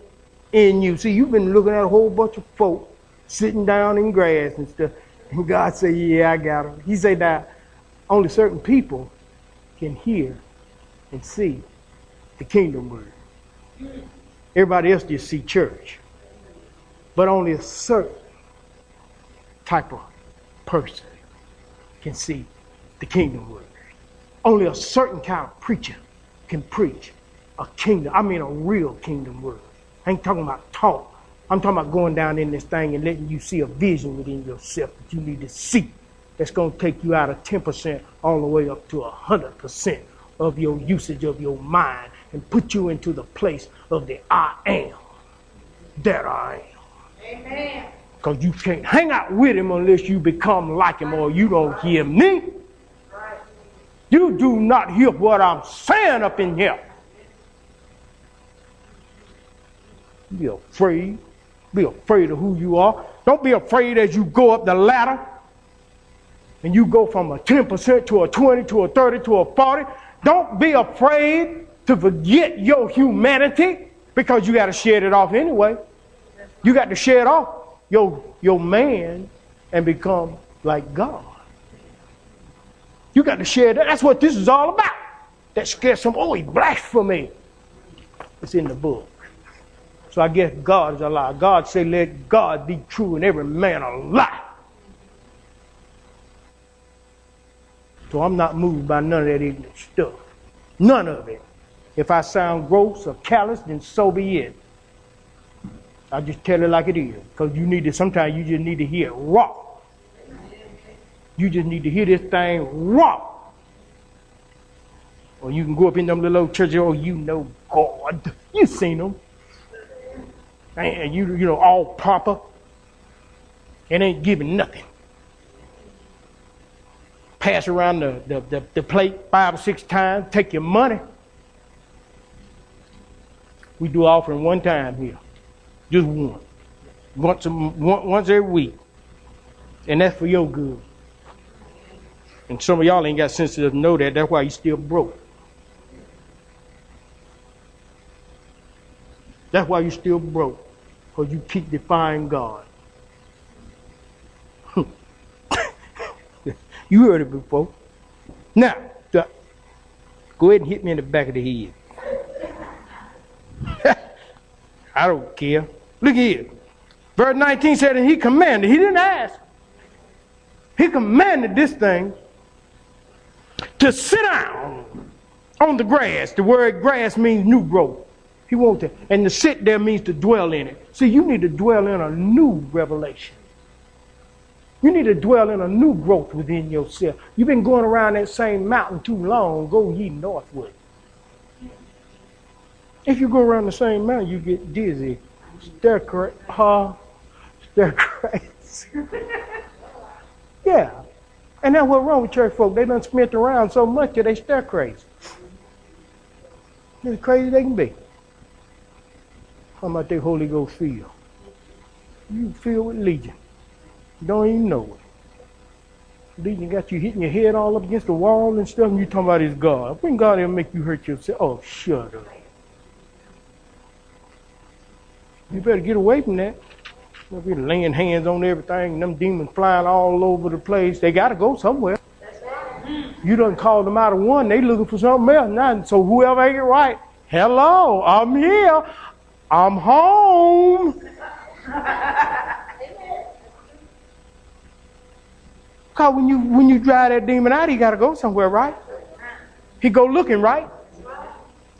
Speaker 1: in you. See, you've been looking at a whole bunch of folk sitting down in grass and stuff. And God said, Yeah, I got them. He said that only certain people can hear and see the kingdom word. Everybody else just see church. But only a certain type of person can see the kingdom word. Only a certain kind of preacher can preach a kingdom. I mean a real kingdom word. I ain't talking about talk. I'm talking about going down in this thing and letting you see a vision within yourself that you need to see. That's going to take you out of 10% all the way up to 100% of your usage of your mind and put you into the place of the I am that I am. Amen. Because you can't hang out with him unless you become like him or you don't hear me. You do not hear what I'm saying up in here. You be afraid be afraid of who you are. Don't be afraid as you go up the ladder and you go from a 10% to a 20 to a 30 to a 40. Don't be afraid to forget your humanity because you got to shed it off anyway. You got to shed off your, your man and become like God. You got to shed that. That's what this is all about. That scares some, oh, he blasphemy. It's in the book. So I guess God is a lie. God say, let God be true and every man a lie. So I'm not moved by none of that ignorant stuff. None of it. If I sound gross or callous, then so be it. I just tell it like it is. Because you need to, sometimes you just need to hear it raw. You just need to hear this thing raw. Or you can go up in them little churches, oh, you know God. You seen them and you you know all proper and ain't giving nothing. Pass around the, the, the, the plate five or six times, take your money. We do offering one time here. Just one. Once, a, once every week. And that's for your good. And some of y'all ain't got sense to know that. That's why you still broke. That's why you still broke because you keep defying God. <laughs> you heard it before. Now, go ahead and hit me in the back of the head. <laughs> I don't care. Look here. Verse 19 said, and he commanded, he didn't ask. He commanded this thing to sit down on the grass. The word grass means new growth. He wants to, and to sit there means to dwell in it. See, you need to dwell in a new revelation. You need to dwell in a new growth within yourself. You've been going around that same mountain too long. Go ye northward. If you go around the same mountain, you get dizzy. Stare crazy. Huh? Stare crazy. yeah. And that's what's wrong with church folk. They done spent around so much that they stare crazy. As crazy they can be. How about that Holy Ghost feel? You feel with legion. You don't even know it. Legion got you hitting your head all up against the wall and stuff, and you talking about his God. When God ever make you hurt yourself? Oh, shut up. You better get away from that. They'll be laying hands on everything, and them demons flying all over the place. They got to go somewhere. You done called them out of one, they looking for something else now. So whoever ain't right, hello, I'm here. I'm home. Cause when you when you drive that demon out, he gotta go somewhere, right? He go looking, right?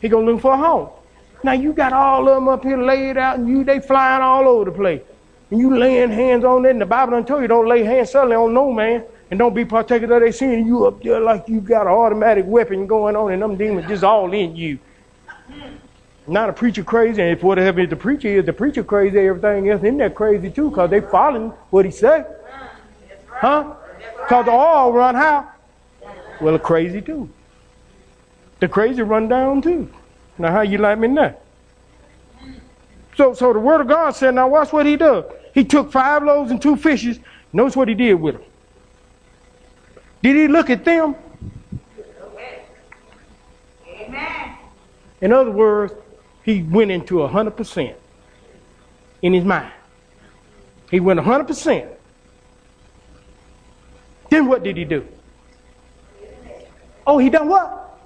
Speaker 1: He go looking for a home. Now you got all of them up here laid out, and you they flying all over the place, and you laying hands on it. And the Bible don't tell you don't lay hands suddenly on no man, and don't be partaker of their sin. You up there like you got an automatic weapon going on, and them demons just all in you. Not a preacher crazy, and if whatever the preacher is, the preacher crazy, everything else in there crazy too, because they following what he said. Huh? Because the all run how? Well, the crazy too. The crazy run down too. Now, how you like me now? So, so the word of God said, now watch what he does. He took five loaves and two fishes. Notice what he did with them. Did he look at them? Amen. In other words, he went into a hundred percent in his mind. He went a hundred percent. Then what did he do? Oh, he done what?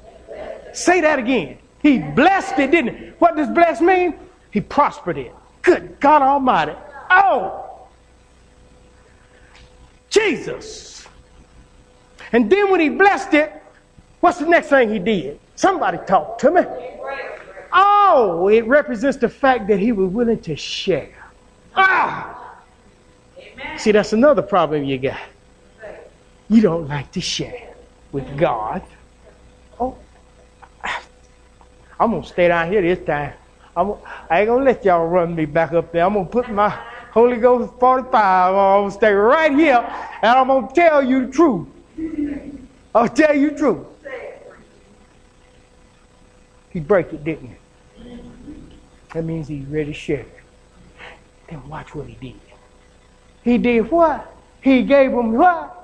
Speaker 1: Say that again. He blessed it, didn't he? What does bless mean? He prospered it. Good God Almighty. Oh! Jesus. And then when he blessed it, what's the next thing he did? Somebody talk to me. Oh, it represents the fact that he was willing to share. Ah! See, that's another problem you got. You don't like to share with God. Oh, I'm going to stay down here this time. I'm, I ain't going to let y'all run me back up there. I'm going to put my Holy Ghost 45 on. I'm going to stay right here and I'm going to tell you the truth. I'll tell you the truth. He break it, didn't he? That means he's ready to share. Then watch what he did. He did what? He gave them what?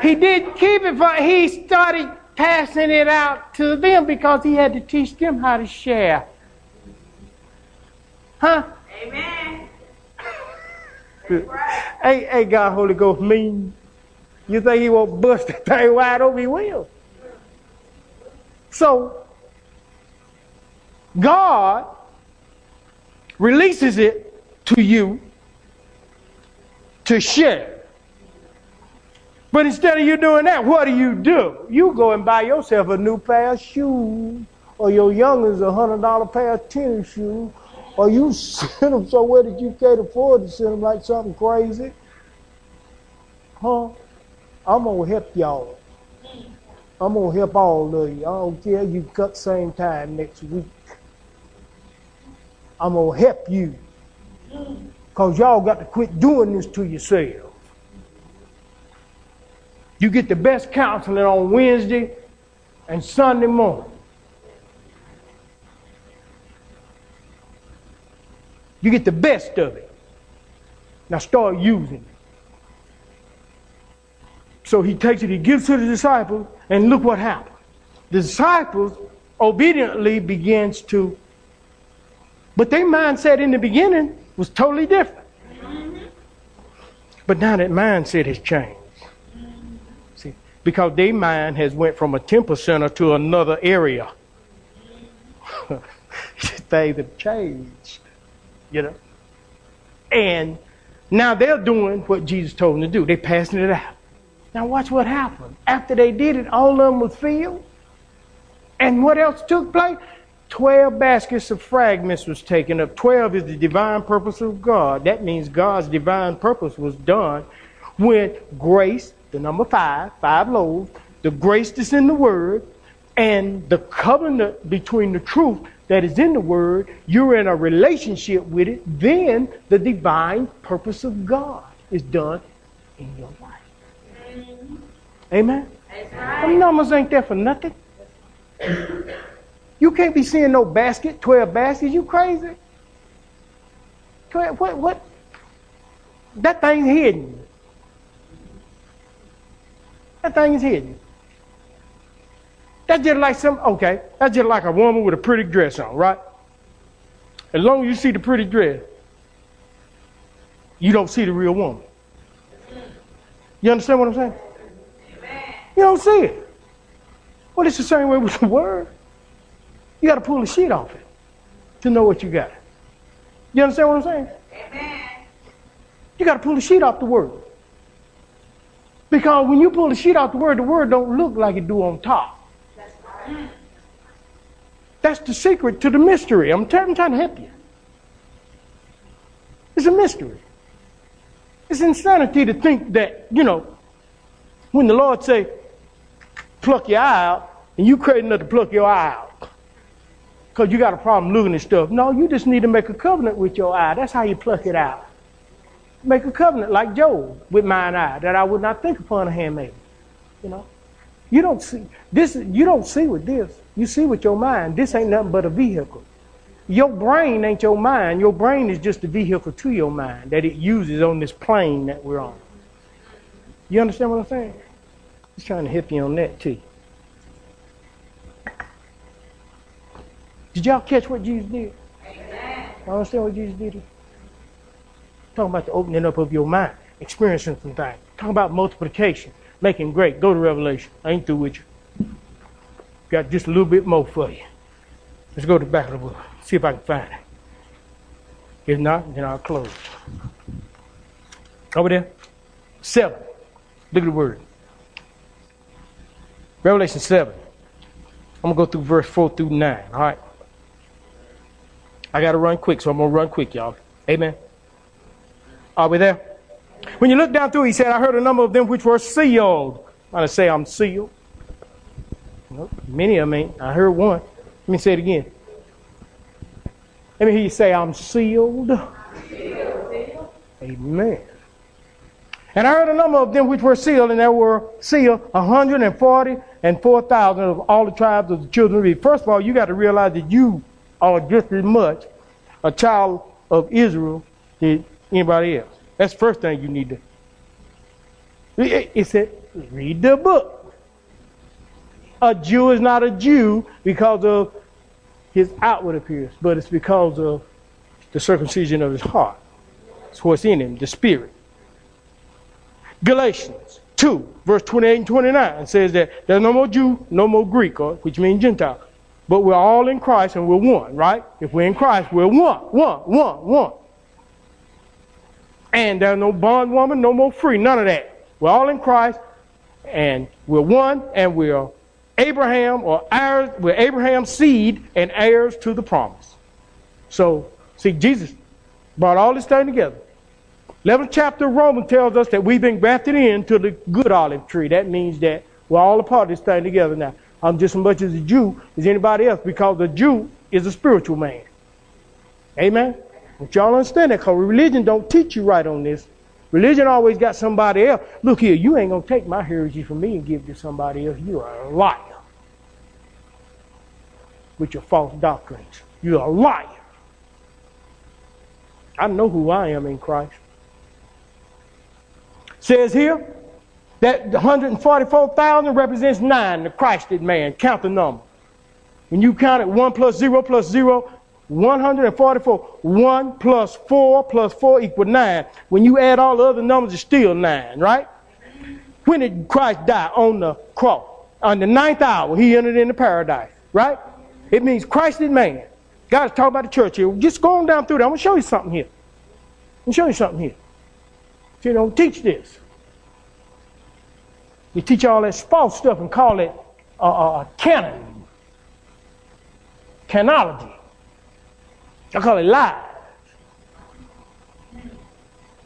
Speaker 1: He did keep it for, he started passing it out to them because he had to teach them how to share. Huh? Amen. <laughs> hey, hey, God, Holy Ghost mean. You think he won't bust the thing wide open? He will. So, God releases it to you to share. But instead of you doing that, what do you do? You go and buy yourself a new pair of shoes, or your youngest a hundred dollar pair of tennis shoes, or you <laughs> send them somewhere that you can't afford to send them like something crazy. Huh? I'm gonna help y'all. I'm gonna help all of you. I don't care you cut same time next week. I'm gonna help you. Cause y'all got to quit doing this to yourself. You get the best counseling on Wednesday and Sunday morning. You get the best of it. Now start using it. So he takes it, he gives it to the disciples, and look what happens. The disciples obediently begins to, but their mindset in the beginning was totally different. But now that mindset has changed See, because their mind has went from a temple center to another area. <laughs> Have changed, you know. And now they're doing what Jesus told them to do. They're passing it out. Now watch what happened. After they did it, all of them was filled. And what else took place? Twelve baskets of fragments was taken up. Twelve is the divine purpose of God. That means God's divine purpose was done when grace, the number five, five loaves, the grace that's in the word, and the covenant between the truth that is in the word, you're in a relationship with it, then the divine purpose of God is done in your life. Amen? Right. Them numbers ain't there for nothing. You can't be seeing no basket, 12 baskets. You crazy? what, what? That thing's hidden. That thing is hidden. That's just like some, okay, that's just like a woman with a pretty dress on, right? As long as you see the pretty dress, you don't see the real woman. You understand what I'm saying? You don't see it. Well, it's the same way with the word. You got to pull the sheet off it to know what you got. You understand what I'm saying? Amen. You got to pull the sheet off the word. Because when you pull the sheet off the word, the word don't look like it do on top. That's, right. That's the secret to the mystery. I'm, t- I'm trying to help you. It's a mystery. It's insanity to think that, you know, when the Lord say, pluck your eye out, and you crazy enough to pluck your eye out because you got a problem looking at stuff. No, you just need to make a covenant with your eye. That's how you pluck it out. Make a covenant like Job with mine eye that I would not think upon a handmaid. You know, you don't see this. You don't see with this. You see with your mind. This ain't nothing but a vehicle. Your brain ain't your mind. Your brain is just a vehicle to your mind that it uses on this plane that we're on. You understand what I'm saying? Just trying to help you on that too. Did y'all catch what Jesus did? Amen. I understand what Jesus did. Talking about the opening up of your mind, experiencing some things. Talking about multiplication, making great. Go to Revelation. I ain't through with you. Got just a little bit more for you. Let's go to the back of the book. See if I can find it. If not, then I'll close. Over there. Seven. Look at the word. Revelation 7. I'm going to go through verse 4 through 9. All right. I got to run quick, so I'm going to run quick, y'all. Amen. Are we there? When you look down through, he said, I heard a number of them which were sealed. I'm going to say I'm sealed. Well, many of them ain't. I heard one. Let me say it again. Let me hear you say, I'm sealed. sealed. Amen. And I heard a number of them which were sealed, and there were sealed 140 and 4,000 of all the tribes of the children of Israel. First of all, you got to realize that you are just as much a child of Israel as anybody else. That's the first thing you need to. It said, read the book. A Jew is not a Jew because of his outward appearance, but it's because of the circumcision of his heart. It's what's in him, the spirit. Galatians 2, verse 28 and 29 says that there's no more Jew, no more Greek, which means Gentile. But we're all in Christ and we're one, right? If we're in Christ, we're one, one, one, one. And there's no bondwoman, no more free, none of that. We're all in Christ and we're one and we're Abraham or heirs, we're Abraham's seed and heirs to the promise. So, see, Jesus brought all this thing together. 11th chapter of Romans tells us that we've been grafted into the good olive tree. That means that we're all a part of this thing together now. I'm just as much as a Jew as anybody else because the Jew is a spiritual man. Amen? But y'all understand that because religion don't teach you right on this. Religion always got somebody else. Look here, you ain't going to take my heritage from me and give it to somebody else. You are a liar. With your false doctrines. You're a liar. I know who I am in Christ. Says here, that 144,000 represents nine, the Christed man. Count the number. When you count it, 1 plus 0 plus 0, 144. 1 plus 4 plus 4 equal 9. When you add all the other numbers, it's still 9, right? When did Christ die? On the cross. On the ninth hour, he entered into paradise, right? It means Christed man. God is talking about the church here. Just go on down through there. I'm going to show you something here. I'm going to show you something here. You don't teach this. We teach all that false stuff and call it uh, uh, canon, canology. I call it lies.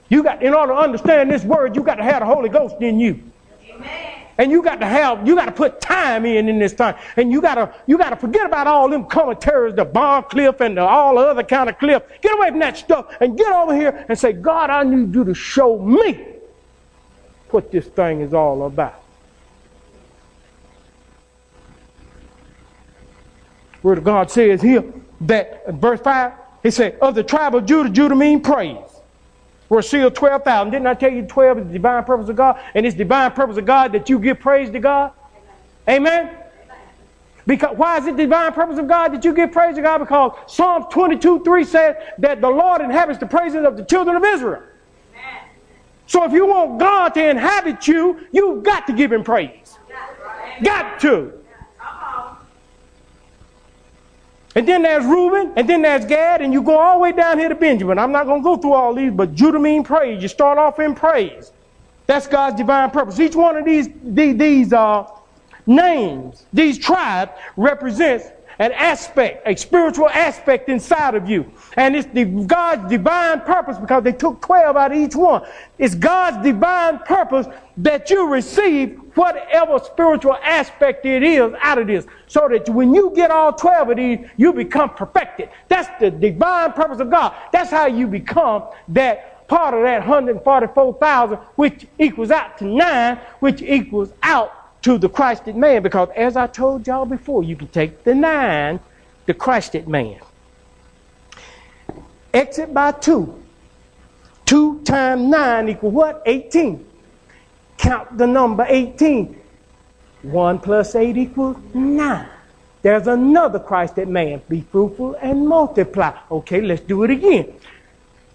Speaker 1: You got, in order to understand this word, you got to have the Holy Ghost in you. Amen. And you got to have, you got to put time in in this time. And you got to, you got to forget about all them commentaries, the Barn Cliff and the, all the other kind of cliff. Get away from that stuff and get over here and say, God, I need you to show me what this thing is all about. Word of God says here that verse 5, he said, of the tribe of Judah, Judah mean praise were sealed 12,000. Didn't I tell you 12 is the divine purpose of God? And it's divine purpose of God that you give praise to God? Amen? Amen? Because why is it divine purpose of God that you give praise to God? Because Psalms 22 3 says that the Lord inhabits the praises of the children of Israel. So if you want God to inhabit you, you've got to give him praise. Got to. And then there's Reuben, and then there's Gad, and you go all the way down here to Benjamin. I'm not going to go through all these, but Judah mean praise. You start off in praise. That's God's divine purpose. Each one of these, these, these uh, names, these tribes, represents an aspect, a spiritual aspect inside of you. And it's the, God's divine purpose because they took 12 out of each one. It's God's divine purpose that you receive whatever spiritual aspect it is out of this. So that when you get all 12 of these, you become perfected. That's the divine purpose of God. That's how you become that part of that 144,000, which equals out to nine, which equals out to the Christed man because, as I told y'all before, you can take the nine, the Christed man. Exit by two. Two times nine equal what? 18. Count the number 18. One plus eight equals nine. There's another Christed man. Be fruitful and multiply. Okay, let's do it again.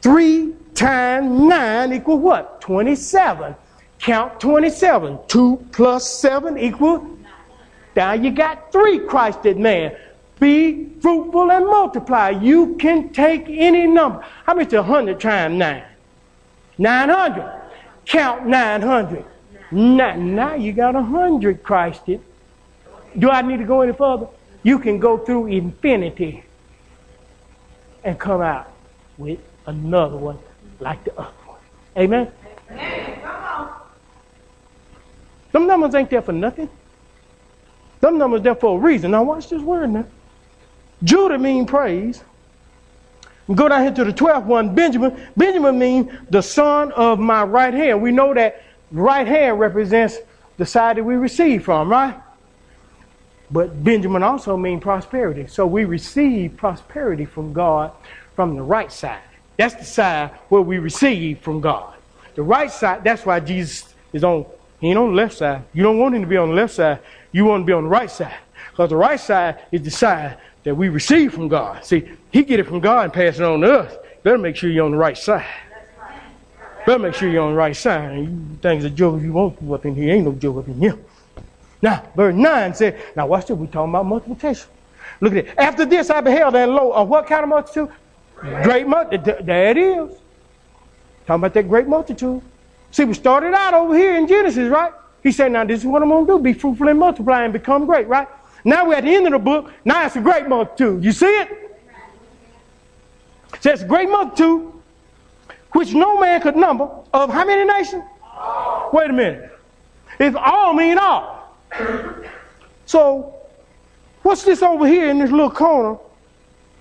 Speaker 1: Three times nine equal what? 27. Count 27. 2 plus 7 equals. Now you got three Christed man. Be fruitful and multiply. You can take any number. How many is 100 times 9? 900. Count 900. Now, now you got 100 Christed. Do I need to go any further? You can go through infinity and come out with another one like the other one. Amen? Amen. Them numbers ain't there for nothing. Them numbers there for a reason. Now watch this word now. Judah mean praise. Go down here to the 12th one, Benjamin. Benjamin means the son of my right hand. We know that right hand represents the side that we receive from, right? But Benjamin also means prosperity. So we receive prosperity from God from the right side. That's the side where we receive from God. The right side, that's why Jesus is on he ain't on the left side. You don't want him to be on the left side. You want him to be on the right side. Because the right side is the side that we receive from God. See, he get it from God and pass it on to us. Better make sure you're on the right side. Better make sure you're on the right side. And you think it's a joke you want to up in here. Ain't no joke up in here. Now, verse 9 said, now watch this. We're talking about multiplication. Look at it. After this, I beheld and lo, of what kind of multitude? Great multitude. There it is. Talking about that great multitude. See, we started out over here in Genesis, right? He said, now this is what I'm going to do. Be fruitful and multiply and become great, right? Now we're at the end of the book. Now it's a great multitude. You see it? Says great month multitude, which no man could number, of how many nations? Wait a minute. If all mean all. So, what's this over here in this little corner?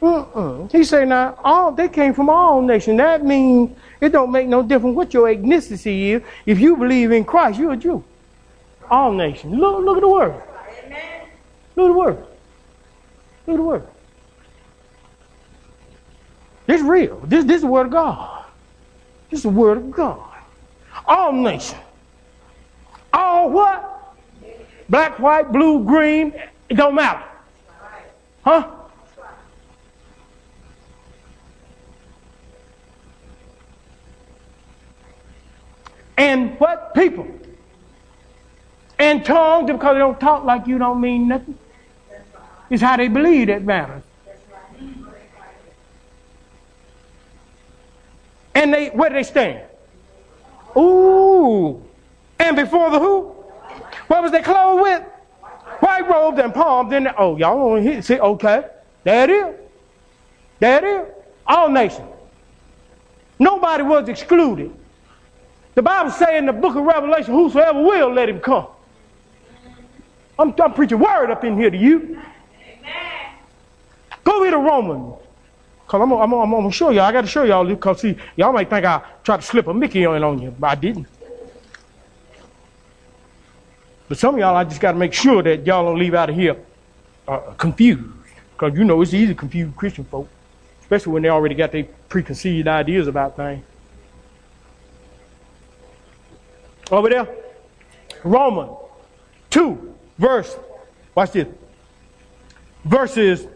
Speaker 1: Uh-uh. He said, now, all they came from all nations. That means it don't make no difference what your ethnicity is. If you believe in Christ, you're a Jew. All nations. Look, look at the word. Look at the word. Look at the word. Is real. This, this is the word of God. This is the word of God. All nations. All what? Black, white, blue, green. It don't matter. Huh? And what? People. And tongues, because they don't talk like you don't mean nothing. It's how they believe that matters. And they where do they stand? Ooh. And before the who? What was they clothed with? White robes and palms. Then oh, y'all don't hear. See, okay, there it is. There it is. All nations. Nobody was excluded. The Bible say in the book of Revelation, whosoever will, let him come. I'm, I'm preaching word up in here to you. Amen. Go read a Roman. Because I'm, I'm, I'm, I'm going to show y'all. I got to show y'all because, see, y'all might think I tried to slip a Mickey on, on you, but I didn't. But some of y'all, I just got to make sure that y'all don't leave out of here uh, confused. Because you know it's easy to confuse Christian folk, especially when they already got their preconceived ideas about things. Over there, Romans 2, verse, watch this. Verses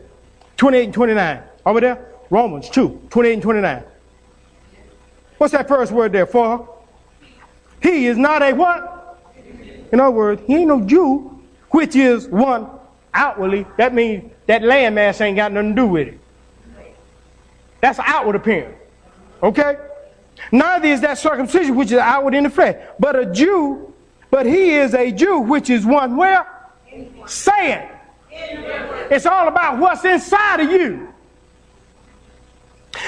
Speaker 1: 28 and 29. Over there, Romans 2, 28 and 29. What's that first word there for? He is not a what? In other words, he ain't no Jew, which is one outwardly. That means that landmass ain't got nothing to do with it. That's outward appearance. Okay? Neither is that circumcision which is outward in the flesh, but a Jew, but he is a Jew which is one where? Saying. It's all about what's inside of you.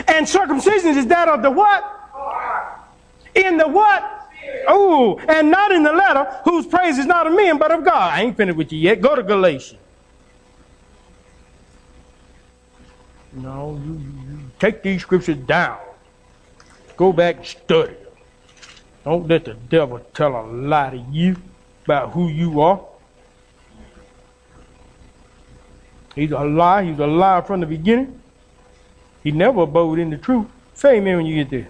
Speaker 1: And circumcision is that of the what? In the what? Oh, and not in the letter, whose praise is not of men, but of God. I ain't finished with you yet. Go to Galatians. No, you, you take these scriptures down. Go back and study. Don't let the devil tell a lie to you about who you are. He's a lie. He's a lie from the beginning. He never abode in the truth. Say amen when you get there.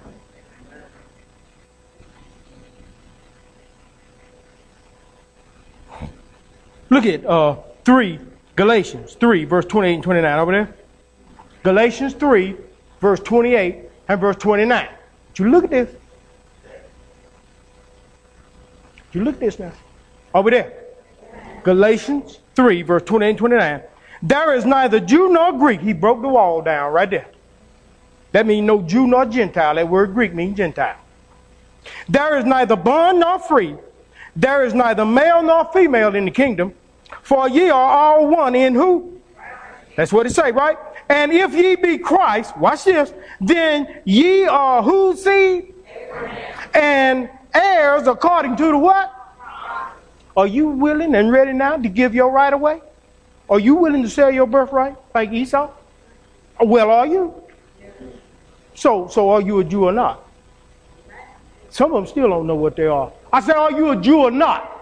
Speaker 1: Look at uh, 3, Galatians 3, verse 28 and 29 over there. Galatians 3, verse 28 and verse 29. Did you look at this? You look at this now? Over there. Galatians 3, verse 28 and 29. There is neither Jew nor Greek. He broke the wall down right there. That means no Jew nor Gentile. That word Greek means Gentile. There is neither bond nor free. There is neither male nor female in the kingdom, for ye are all one in who? That's what it say, right? And if ye be Christ, watch this, then ye are whose seed? And heirs according to the what? Are you willing and ready now to give your right away? Are you willing to sell your birthright like Esau? Well, are you? So, so are you a Jew or not? Some of them still don't know what they are. I said, are you a Jew or not?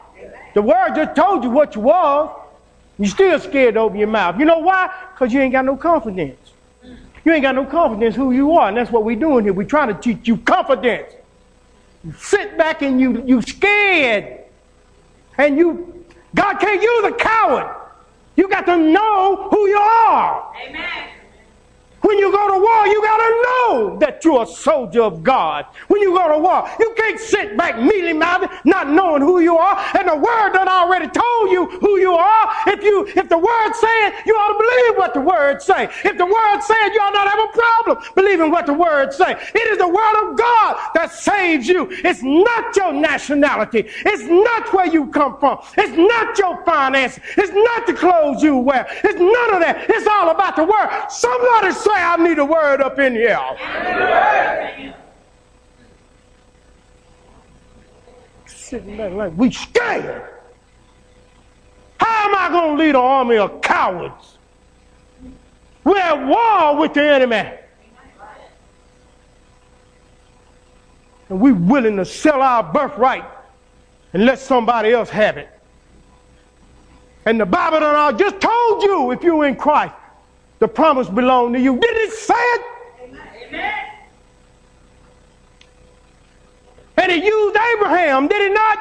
Speaker 1: The word just told you what you was. You still scared to open your mouth. You know why? Because you ain't got no confidence. You ain't got no confidence who you are, and that's what we're doing here. We're trying to teach you confidence. You sit back and you you scared. And you God can't use a coward. You got to know who you are. Amen. When you go to war, you got to know that you're a soldier of God. When you go to war, you can't sit back mealy mouthed, not knowing who you are. And the word that already told you who you are. If you, if the word said, you ought to believe what the word say. If the word said, you ought not have a problem believing what the word say. It is the word of God that saves you. It's not your nationality. It's not where you come from. It's not your finance. It's not the clothes you wear. It's none of that. It's all about the word. Somebody say I need a word up in here. Sitting back like we scared. How am I going to lead an army of cowards? We're at war with the enemy. And we're willing to sell our birthright and let somebody else have it. And the Bible I just told you if you're in Christ, the promise belonged to you. Didn't it say it? Amen. And he used Abraham, did he not?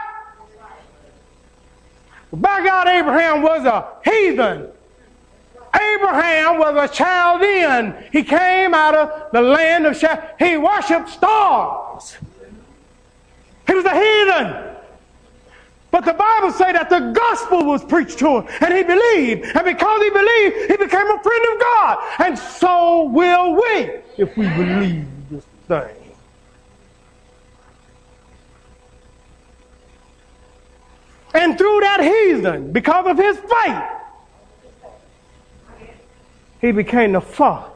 Speaker 1: By God, Abraham was a heathen. Abraham was a Chaldean. He came out of the land of Chaldea. He worshiped stars. He was a heathen. But the Bible say that the gospel was preached to him and he believed. And because he believed, he became a friend of God. And so will we if we believe this thing. And through that heathen, because of his faith, he became the father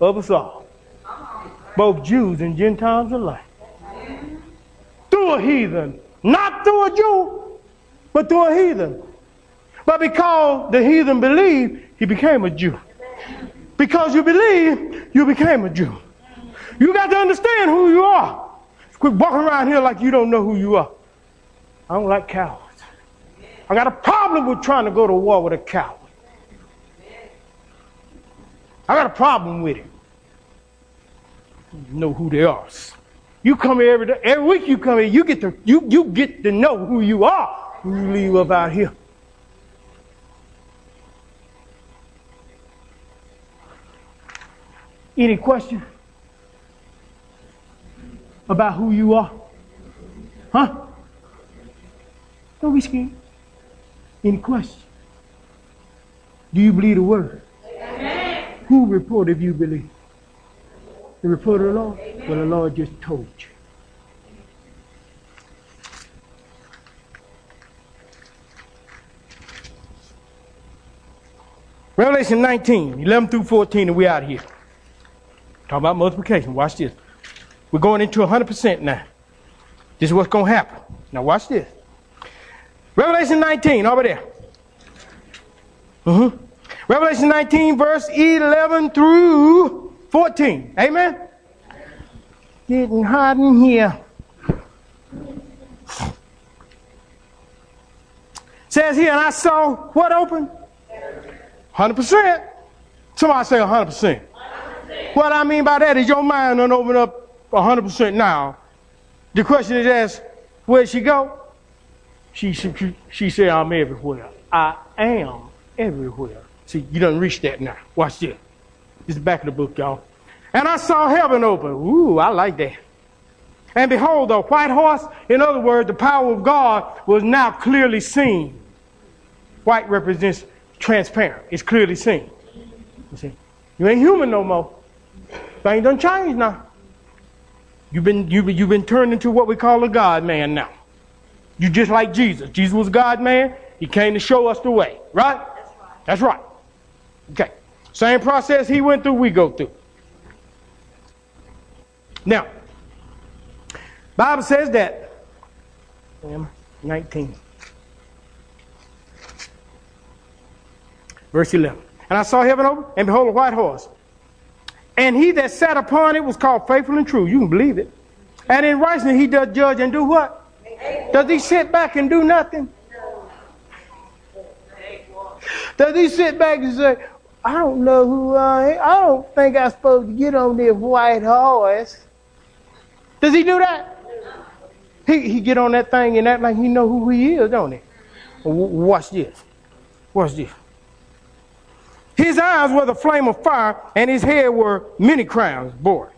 Speaker 1: of us all, both Jews and Gentiles alike. Through a heathen, not through a Jew, but through a heathen. But because the heathen believed, he became a Jew. Because you believe, you became a Jew. You got to understand who you are. Quit walking around here like you don't know who you are. I don't like cowards. I got a problem with trying to go to war with a coward. I got a problem with it. Know who they are. You come here every day, every week you come here, you get to you you get to know who you are when you leave up out here. Any question about who you are? Huh? Don't be scared. Any question? Do you believe the word? Amen. Who report if you believe? The report of the Lord? Amen. Well, the Lord just told you. Revelation 19, 11 through 14, and we out here. Talk about multiplication. Watch this. We're going into 100% now. This is what's going to happen. Now, watch this. Revelation 19, over there. Mm-hmm. Revelation 19, verse 11 through 14. Amen? Getting hot in here. Says here, and I saw what open? 100%. Somebody say 100%. 100%. What I mean by that is your mind don't open up 100% now. The question is asked, where'd she go? She, she, she said, I'm everywhere. I am everywhere. See, you don't reach that now. Watch this. Is the back of the book, y'all. And I saw heaven open. Ooh, I like that. And behold, a white horse, in other words, the power of God was now clearly seen. White represents transparent. It's clearly seen. You see, you ain't human no more. Things done changed now. You've been, you've, you've been turned into what we call a God man now. You just like Jesus. Jesus was God man. He came to show us the way, right? That's right. That's right. Okay. Same process he went through, we go through. Now, Bible says that 19. Verse 11. And I saw heaven open, and behold, a white horse. And he that sat upon it was called faithful and true. You can believe it. And in righteousness he does judge and do what? Does he sit back and do nothing? Does he sit back and say, I don't know who I am. I don't think I'm supposed to get on this white horse. Does he do that? He, he get on that thing and act like he know who he is, don't he? Watch this. Watch this. His eyes were the flame of fire, and his hair were many crowns, boy,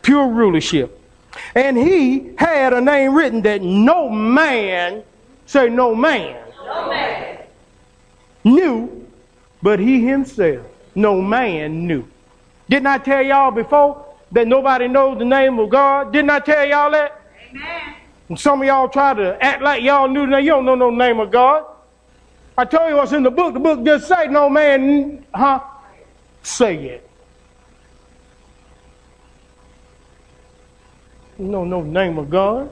Speaker 1: pure rulership. And he had a name written that no man, say no man, no man, knew, but he himself, no man knew. Didn't I tell y'all before that nobody knows the name of God? Didn't I tell y'all that? Amen. And some of y'all try to act like y'all knew that you don't know no name of God. I told you what's in the book. The book just say no man, huh? Say it. No, no name of God.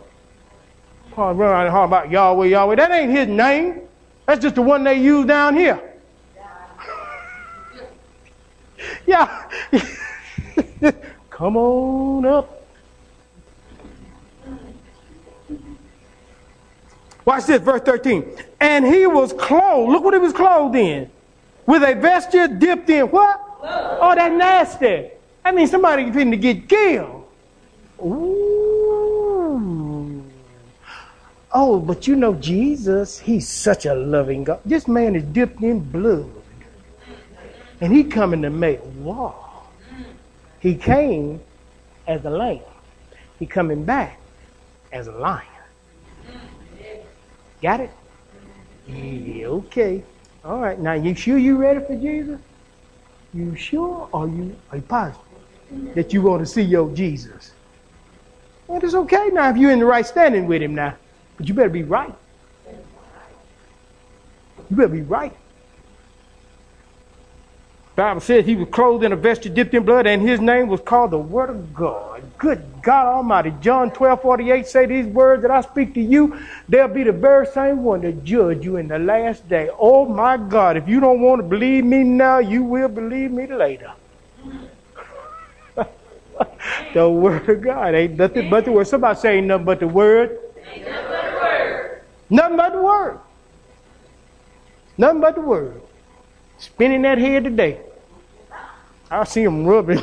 Speaker 1: Run around and about Yahweh, Yahweh. That ain't his name. That's just the one they use down here. Yeah. <laughs> Come on up. Watch this, verse 13. And he was clothed. Look what he was clothed in. With a vesture dipped in what? Oh, that nasty. That means somebody to get killed. Ooh. Oh, but you know Jesus, he's such a loving God. This man is dipped in blood. And he coming to make war. He came as a lamb. He coming back as a lion. Got it? Yeah, okay. All right. Now, you sure you ready for Jesus? You sure? Or you are you positive that you want to see your Jesus? Well, it's okay now if you're in the right standing with him now, but you better be right. You better be right. Bible says he was clothed in a vesture dipped in blood, and his name was called the Word of God. Good God Almighty. John 12, 48 say these words that I speak to you, they'll be the very same one to judge you in the last day. Oh my God, if you don't want to believe me now, you will believe me later. <laughs> the Word of God ain't nothing but the Word. Somebody say nothing but the Word.
Speaker 2: Ain't nothing but the Word.
Speaker 1: Nothing but the Word. Nothing but the Word. Spinning that head today. I see him rubbing.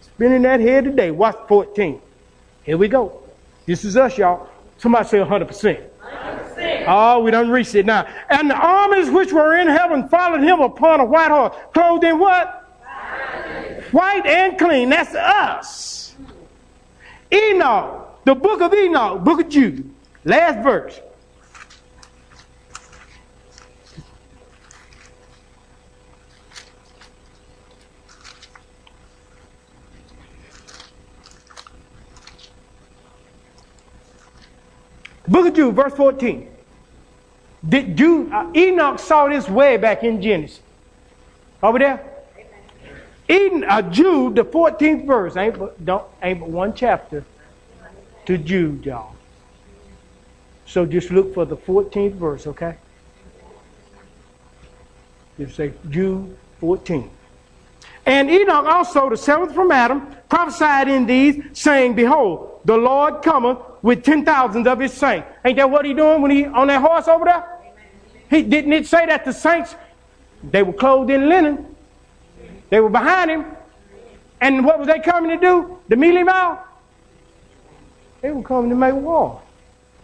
Speaker 1: Spinning that head today. Watch 14. Here we go. This is us, y'all. Somebody say 100%. 100%. Oh, we done reached it now. And the armies which were in heaven followed him upon a white horse, clothed in what? White and clean. That's us. Enoch, the book of Enoch, book of Jude. Last verse. Book of Jude, verse 14. Did Jude, uh, Enoch saw this way back in Genesis. Over there? Eden, uh, Jude, the 14th verse, ain't but, don't, ain't but one chapter to Jude, y'all. So just look for the 14th verse, okay? Just say Jude 14. And Enoch also, the seventh from Adam, prophesied in these, saying, Behold, the Lord cometh with ten thousands of his saints. Ain't that what he doing when he on that horse over there? He didn't it say that the saints they were clothed in linen. They were behind him. And what was they coming to do? Meet him out? They were coming to make war.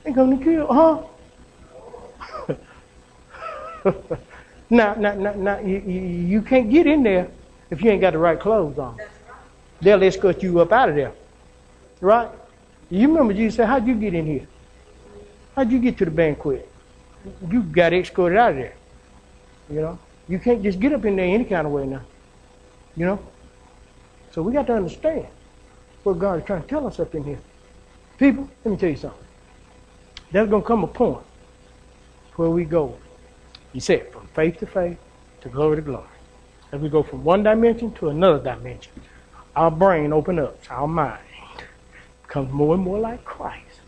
Speaker 1: They coming to kill, huh? <laughs> now, now, now, now you, you, you can't get in there if you ain't got the right clothes on. They'll escort you up out of there. Right? You remember Jesus said, How'd you get in here? How'd you get to the banquet? You got escorted out of there. You know? You can't just get up in there any kind of way now. You know? So we got to understand what God is trying to tell us up in here. People, let me tell you something. There's going to come a point where we go, he said, from faith to faith to glory to glory. As we go from one dimension to another dimension, our brain opens up, our mind becomes more and more like Christ.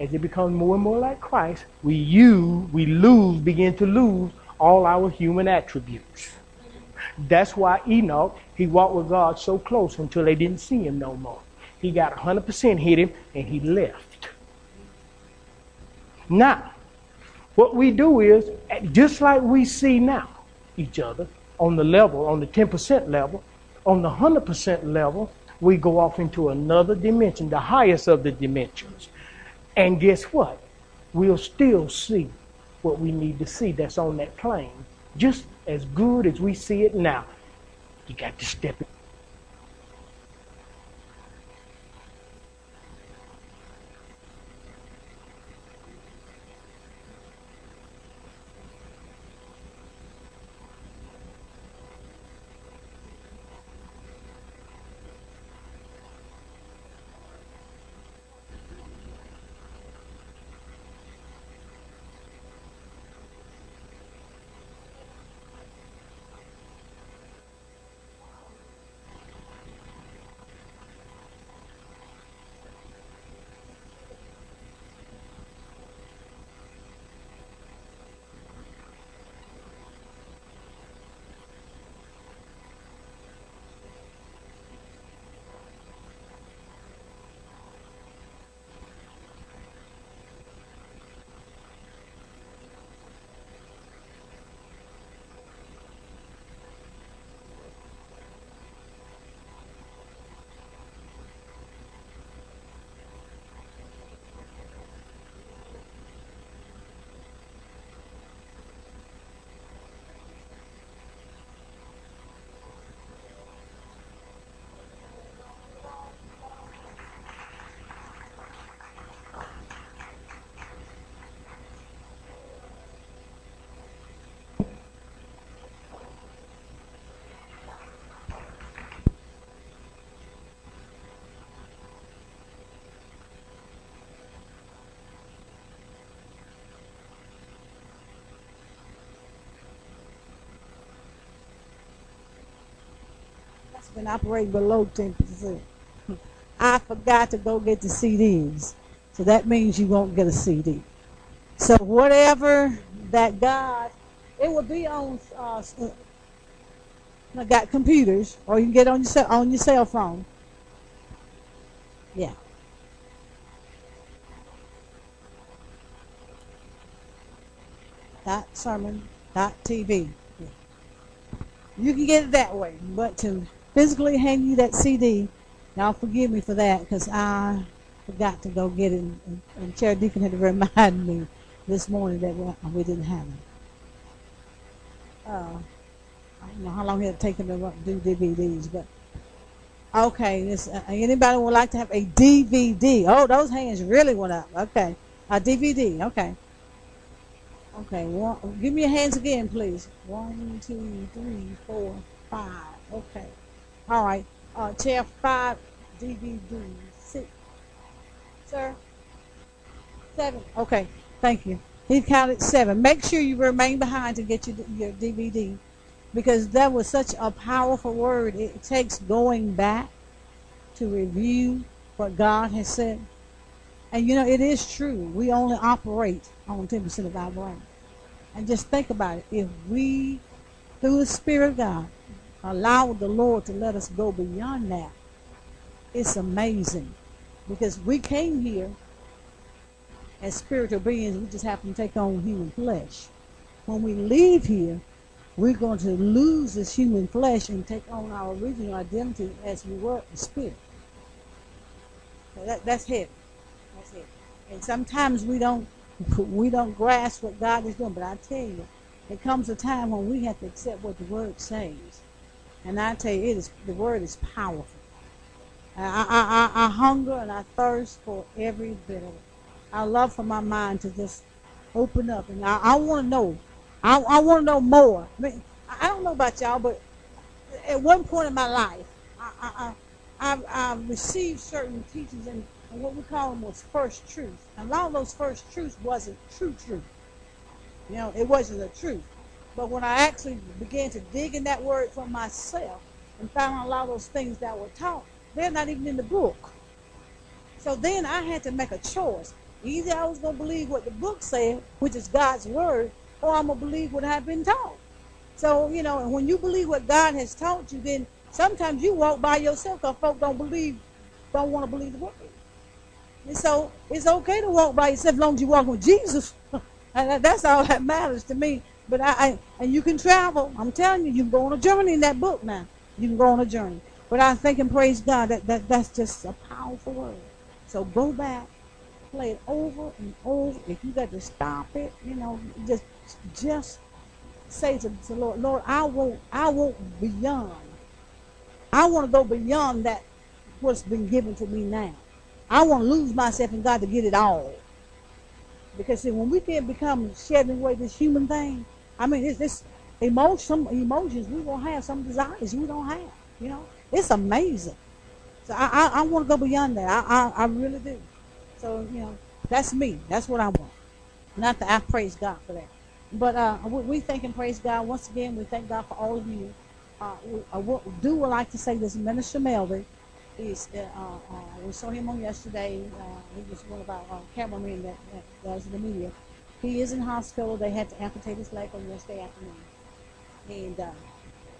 Speaker 1: As it becomes more and more like Christ, we use, we lose, begin to lose all our human attributes. That's why Enoch, he walked with God so close until they didn't see him no more. He got 100% hit him and he left. Now, what we do is, just like we see now each other on the level, on the 10% level, on the 100% level, we go off into another dimension, the highest of the dimensions. And guess what? We'll still see what we need to see that's on that plane, just as good as we see it now. You got to step in.
Speaker 3: Been operating below 10%. I forgot to go get the CDs. So that means you won't get a CD. So whatever that God, it will be on, uh, I got computers, or you can get on your, on your cell phone. Yeah. Dot sermon dot TV. Yeah. You can get it that way, but to physically hand you that CD, y'all forgive me for that because I forgot to go get it, and, Chair Deacon had to <laughs> remind me this morning that we, we didn't have it. Uh, I don't know how long it'll take them to do DVDs, but okay. This, uh, anybody would like to have a DVD? Oh, those hands really went up. Okay, a DVD. Okay. Okay, one, give me your hands again, please. One, two, three, four, five. Okay. All right. Uh, chair five, DVD six. Sir? Seven. Okay. Thank you. He counted seven. Make sure you remain behind to get your, your DVD because that was such a powerful word. It takes going back to review what God has said. And you know, it is true. We only operate on 10% of our brain. And just think about it. If we, through the Spirit of God, allow the Lord to let us go beyond that, it's amazing. Because we came here as spiritual beings, we just happen to take on human flesh. When we leave here, we're going to lose this human flesh and take on our original identity as we were in spirit. So that, that's heavy. That's heavy. And sometimes we don't <laughs> we don't grasp what God is doing. But I tell you, it comes a time when we have to accept what the Word says. And I tell you, it is the Word is powerful. I, I, I, I hunger and I thirst for every bit of it. I love for my mind to just open up, and I, I want to know. I, I want to know more. I mean, I don't know about y'all, but at one point in my life, I, I, I, I received certain teachings and what we call them was first truth. And a lot of those first truths wasn't true truth. You know, it wasn't the truth. But when I actually began to dig in that word for myself and found a lot of those things that were taught, they're not even in the book. So then I had to make a choice. Either I was going to believe what the book said, which is God's word, or I'm going to believe what I've been taught. So, you know, and when you believe what God has taught you, then sometimes you walk by yourself because folk don't believe, don't want to believe the word. And so it's okay to walk by yourself as long as you walk with Jesus. <laughs> and that's all that matters to me. But I, I, and you can travel. I'm telling you, you can go on a journey in that book now. You can go on a journey. But I think and praise God that, that that's just a powerful word. So go back, play it over and over. If you got to stop it, you know, just just say to the Lord, Lord, I won't I won't beyond. I want to go beyond that what's been given to me now. I want to lose myself in God to get it all. Because see, when we can become shedding away this human thing, I mean, it's this emotion, emotions we won't have, some desires we don't have. You know, it's amazing. So I, I, I want to go beyond that. I, I, I really do. So you know, that's me. That's what I want. Not that I praise God for that. But uh, we, we thank and praise God once again. We thank God for all of you. Uh, we, I do would like to say this, Minister Melvin is uh, uh, we saw him on yesterday. Uh, he was one of our uh, cameramen that, that does the media. He is in hospital. They had to amputate his leg on Wednesday afternoon. And uh,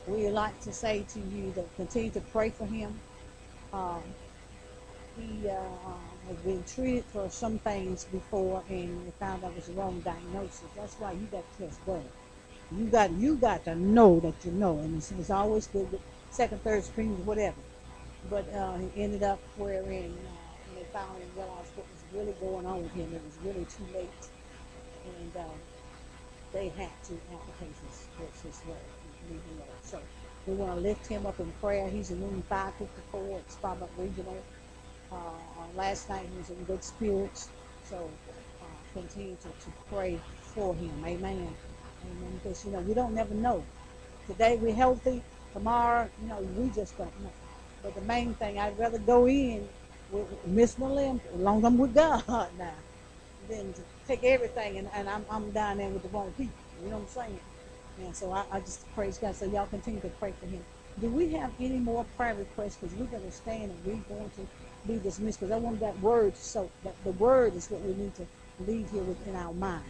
Speaker 3: we would like to say to you that continue to pray for him. Um, he uh, has been treated for some things before, and they found out it was the wrong diagnosis. That's why you got to trust God. You got you got to know that you know, and it's, it's always good with second, third screens, whatever but uh, he ended up wherein uh, they found and realized what was really going on with him. It was really too late, and uh, they had to amputate his, his leg. So we want to lift him up in prayer. He's in room 554 at Starbuck Regional. Uh, last night he was in good spirits, so uh, continue to, to pray for him. Amen. Amen. Because you know we don't never know. Today we're healthy. Tomorrow, you know, we just don't know. But the main thing, I'd rather go in with, miss my limb as long as I'm with God <laughs> now than to take everything and, and I'm, I'm down there with the wrong people. You know what I'm saying? And so I, I just praise God. So y'all continue to pray for him. do we have any more prayer requests? Because we're going to stand and we're going to be dismissed. Because I want that word, so that the word is what we need to leave here within our mind.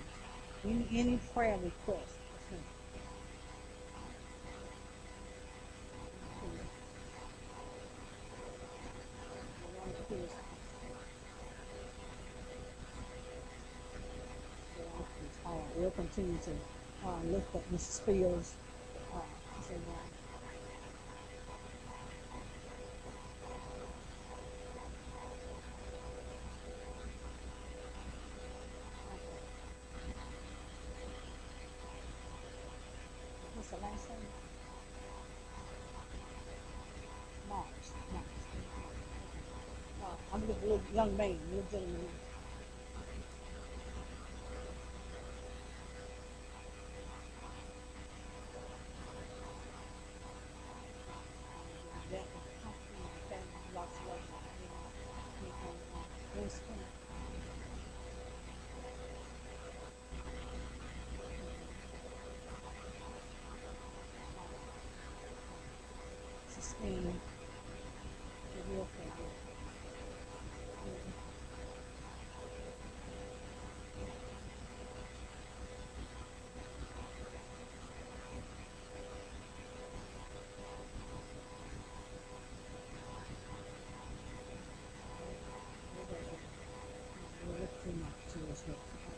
Speaker 3: Any, any prayer requests? Continue to uh, lift up Mrs. Fields. Uh, What's the last name? Uh, I'm a young man, little gentleman.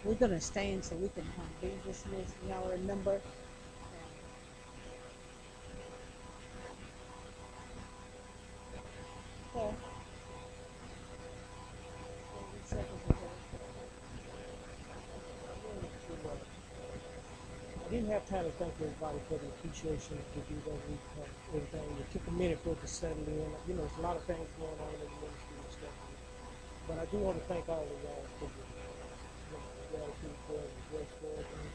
Speaker 3: We're going to stand so we can uh, be dismissed. Y'all remember.
Speaker 1: I didn't have time to thank everybody for the appreciation that you do every uh, everything. It took a minute for it to settle in. You know, there's a lot of things going on in the. But I do want to thank all of y'all for your you for. And,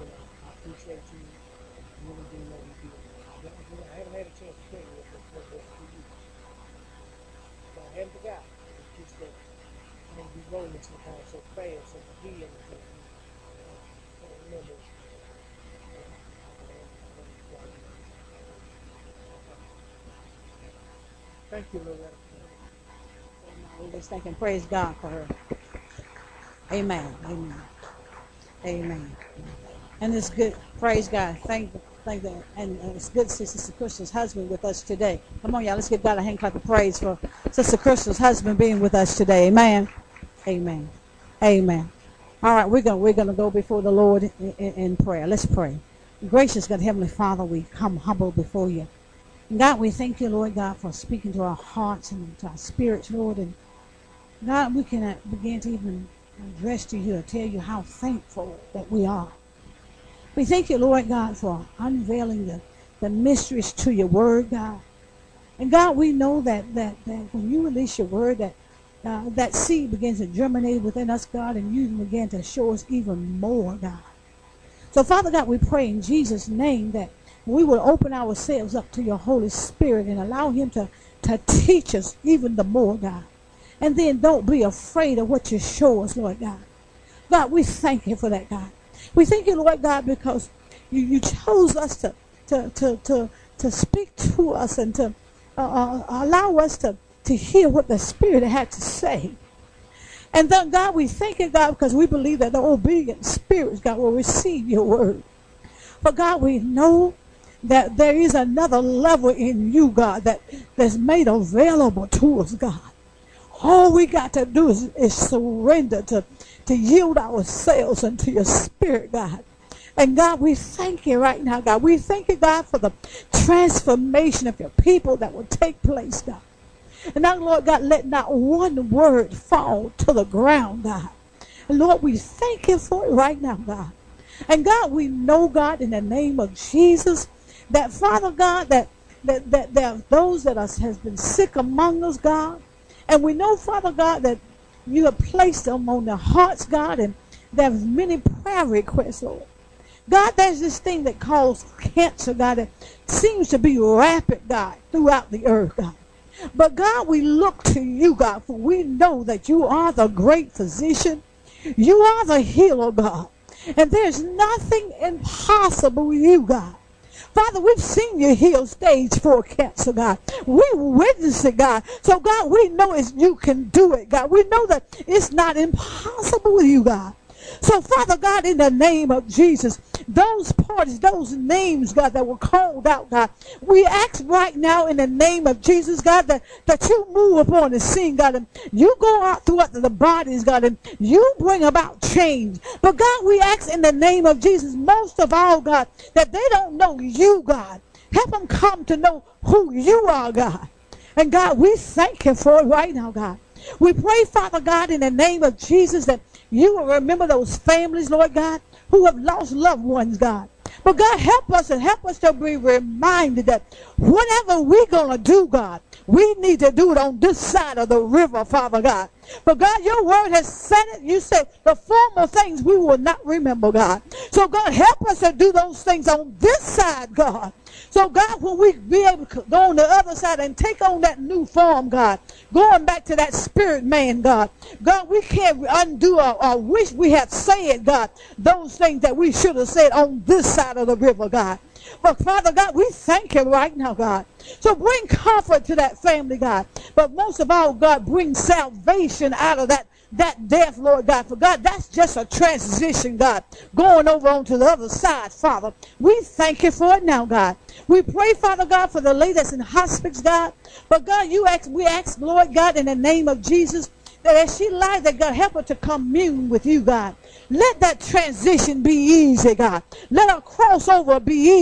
Speaker 1: you know, I appreciate you. I really you do. Know, I haven't had a chance to tell you what what for. But I haven't forgot. It's just that I'm gonna be rolling sometimes so fast, forgive me. but, uh, I don't remember. Thank you, Loretta.
Speaker 3: We just thank and praise God for her. Amen. Amen. Amen. And it's good. Praise God. Thank thank that. And it's good to see Sister Crystal's husband with us today. Come on, y'all. Let's give God a hand clap of praise for Sister Crystal's husband being with us today. Amen. Amen. Amen. All right, we're gonna we're gonna go before the Lord in, in, in prayer. Let's pray. Gracious God, Heavenly Father, we come humble before you. God, we thank you, Lord God, for speaking to our hearts and to our spirits, Lord. And God, we can begin to even address to you and tell you how thankful that we are. We thank you, Lord God, for unveiling the, the mysteries to your word, God. And God, we know that that, that when you release your word, that uh, that seed begins to germinate within us, God, and you begin to show us even more, God. So, Father God, we pray in Jesus' name that we will open ourselves up to your Holy Spirit and allow him to, to teach us even the more, God. And then don't be afraid of what you show us, Lord God. God, we thank you for that, God. We thank you, Lord God, because you, you chose us to, to, to, to, to speak to us and to uh, uh, allow us to, to hear what the Spirit had to say. And then, God, we thank you, God, because we believe that the obedient spirits, God, will receive your word. But, God, we know that there is another level in you, God, that, that's made available to us, God. All we got to do is, is surrender to, to yield ourselves unto your spirit, God. And God, we thank you right now, God. We thank you, God, for the transformation of your people that will take place, God. And now, Lord God, let not one word fall to the ground, God. And Lord, we thank you for it right now, God. And God, we know, God, in the name of Jesus, that Father God, that that, that there are those that are, has been sick among us, God. And we know, Father God, that you have placed them on their hearts, God, and there's many prayer requests, Lord. God, there's this thing that calls cancer, God, that seems to be rapid, God, throughout the earth, God. But God, we look to you, God, for we know that you are the great physician. You are the healer, God. And there's nothing impossible with you, God. Father, we've seen you heal stage four cancer, God. We witnessed it, God. So, God, we know it's, you can do it, God. We know that it's not impossible with you, God. So, Father God, in the name of Jesus, those parties, those names, God, that were called out, God, we ask right now in the name of Jesus, God, that, that you move upon the scene, God, and you go out throughout the bodies, God, and you bring about change. But God, we ask in the name of Jesus, most of all, God, that they don't know you, God. Help them come to know who you are, God. And God, we thank you for it right now, God. We pray, Father God, in the name of Jesus, that you will remember those families, Lord God, who have lost loved ones, God. But God, help us and help us to be reminded that whatever we're going to do, God, we need to do it on this side of the river, Father God. But God, your word has said it. You said the former things we will not remember, God. So God, help us to do those things on this side, God. So God, when we be able to go on the other side and take on that new form, God, going back to that spirit man, God, God, we can't undo or, or wish we had said, God, those things that we should have said on this side of the river, God. But Father God, we thank you right now, God. So bring comfort to that family, God. But most of all, God, bring salvation out of that that death, Lord God. For God, that's just a transition, God, going over onto the other side, Father. We thank you for it now, God. We pray, Father God, for the lady that's in hospice, God. But God, you ask, we ask, Lord God, in the name of Jesus, that as she lies, that God help her to commune with you, God. Let that transition be easy, God. Let her cross crossover be easy.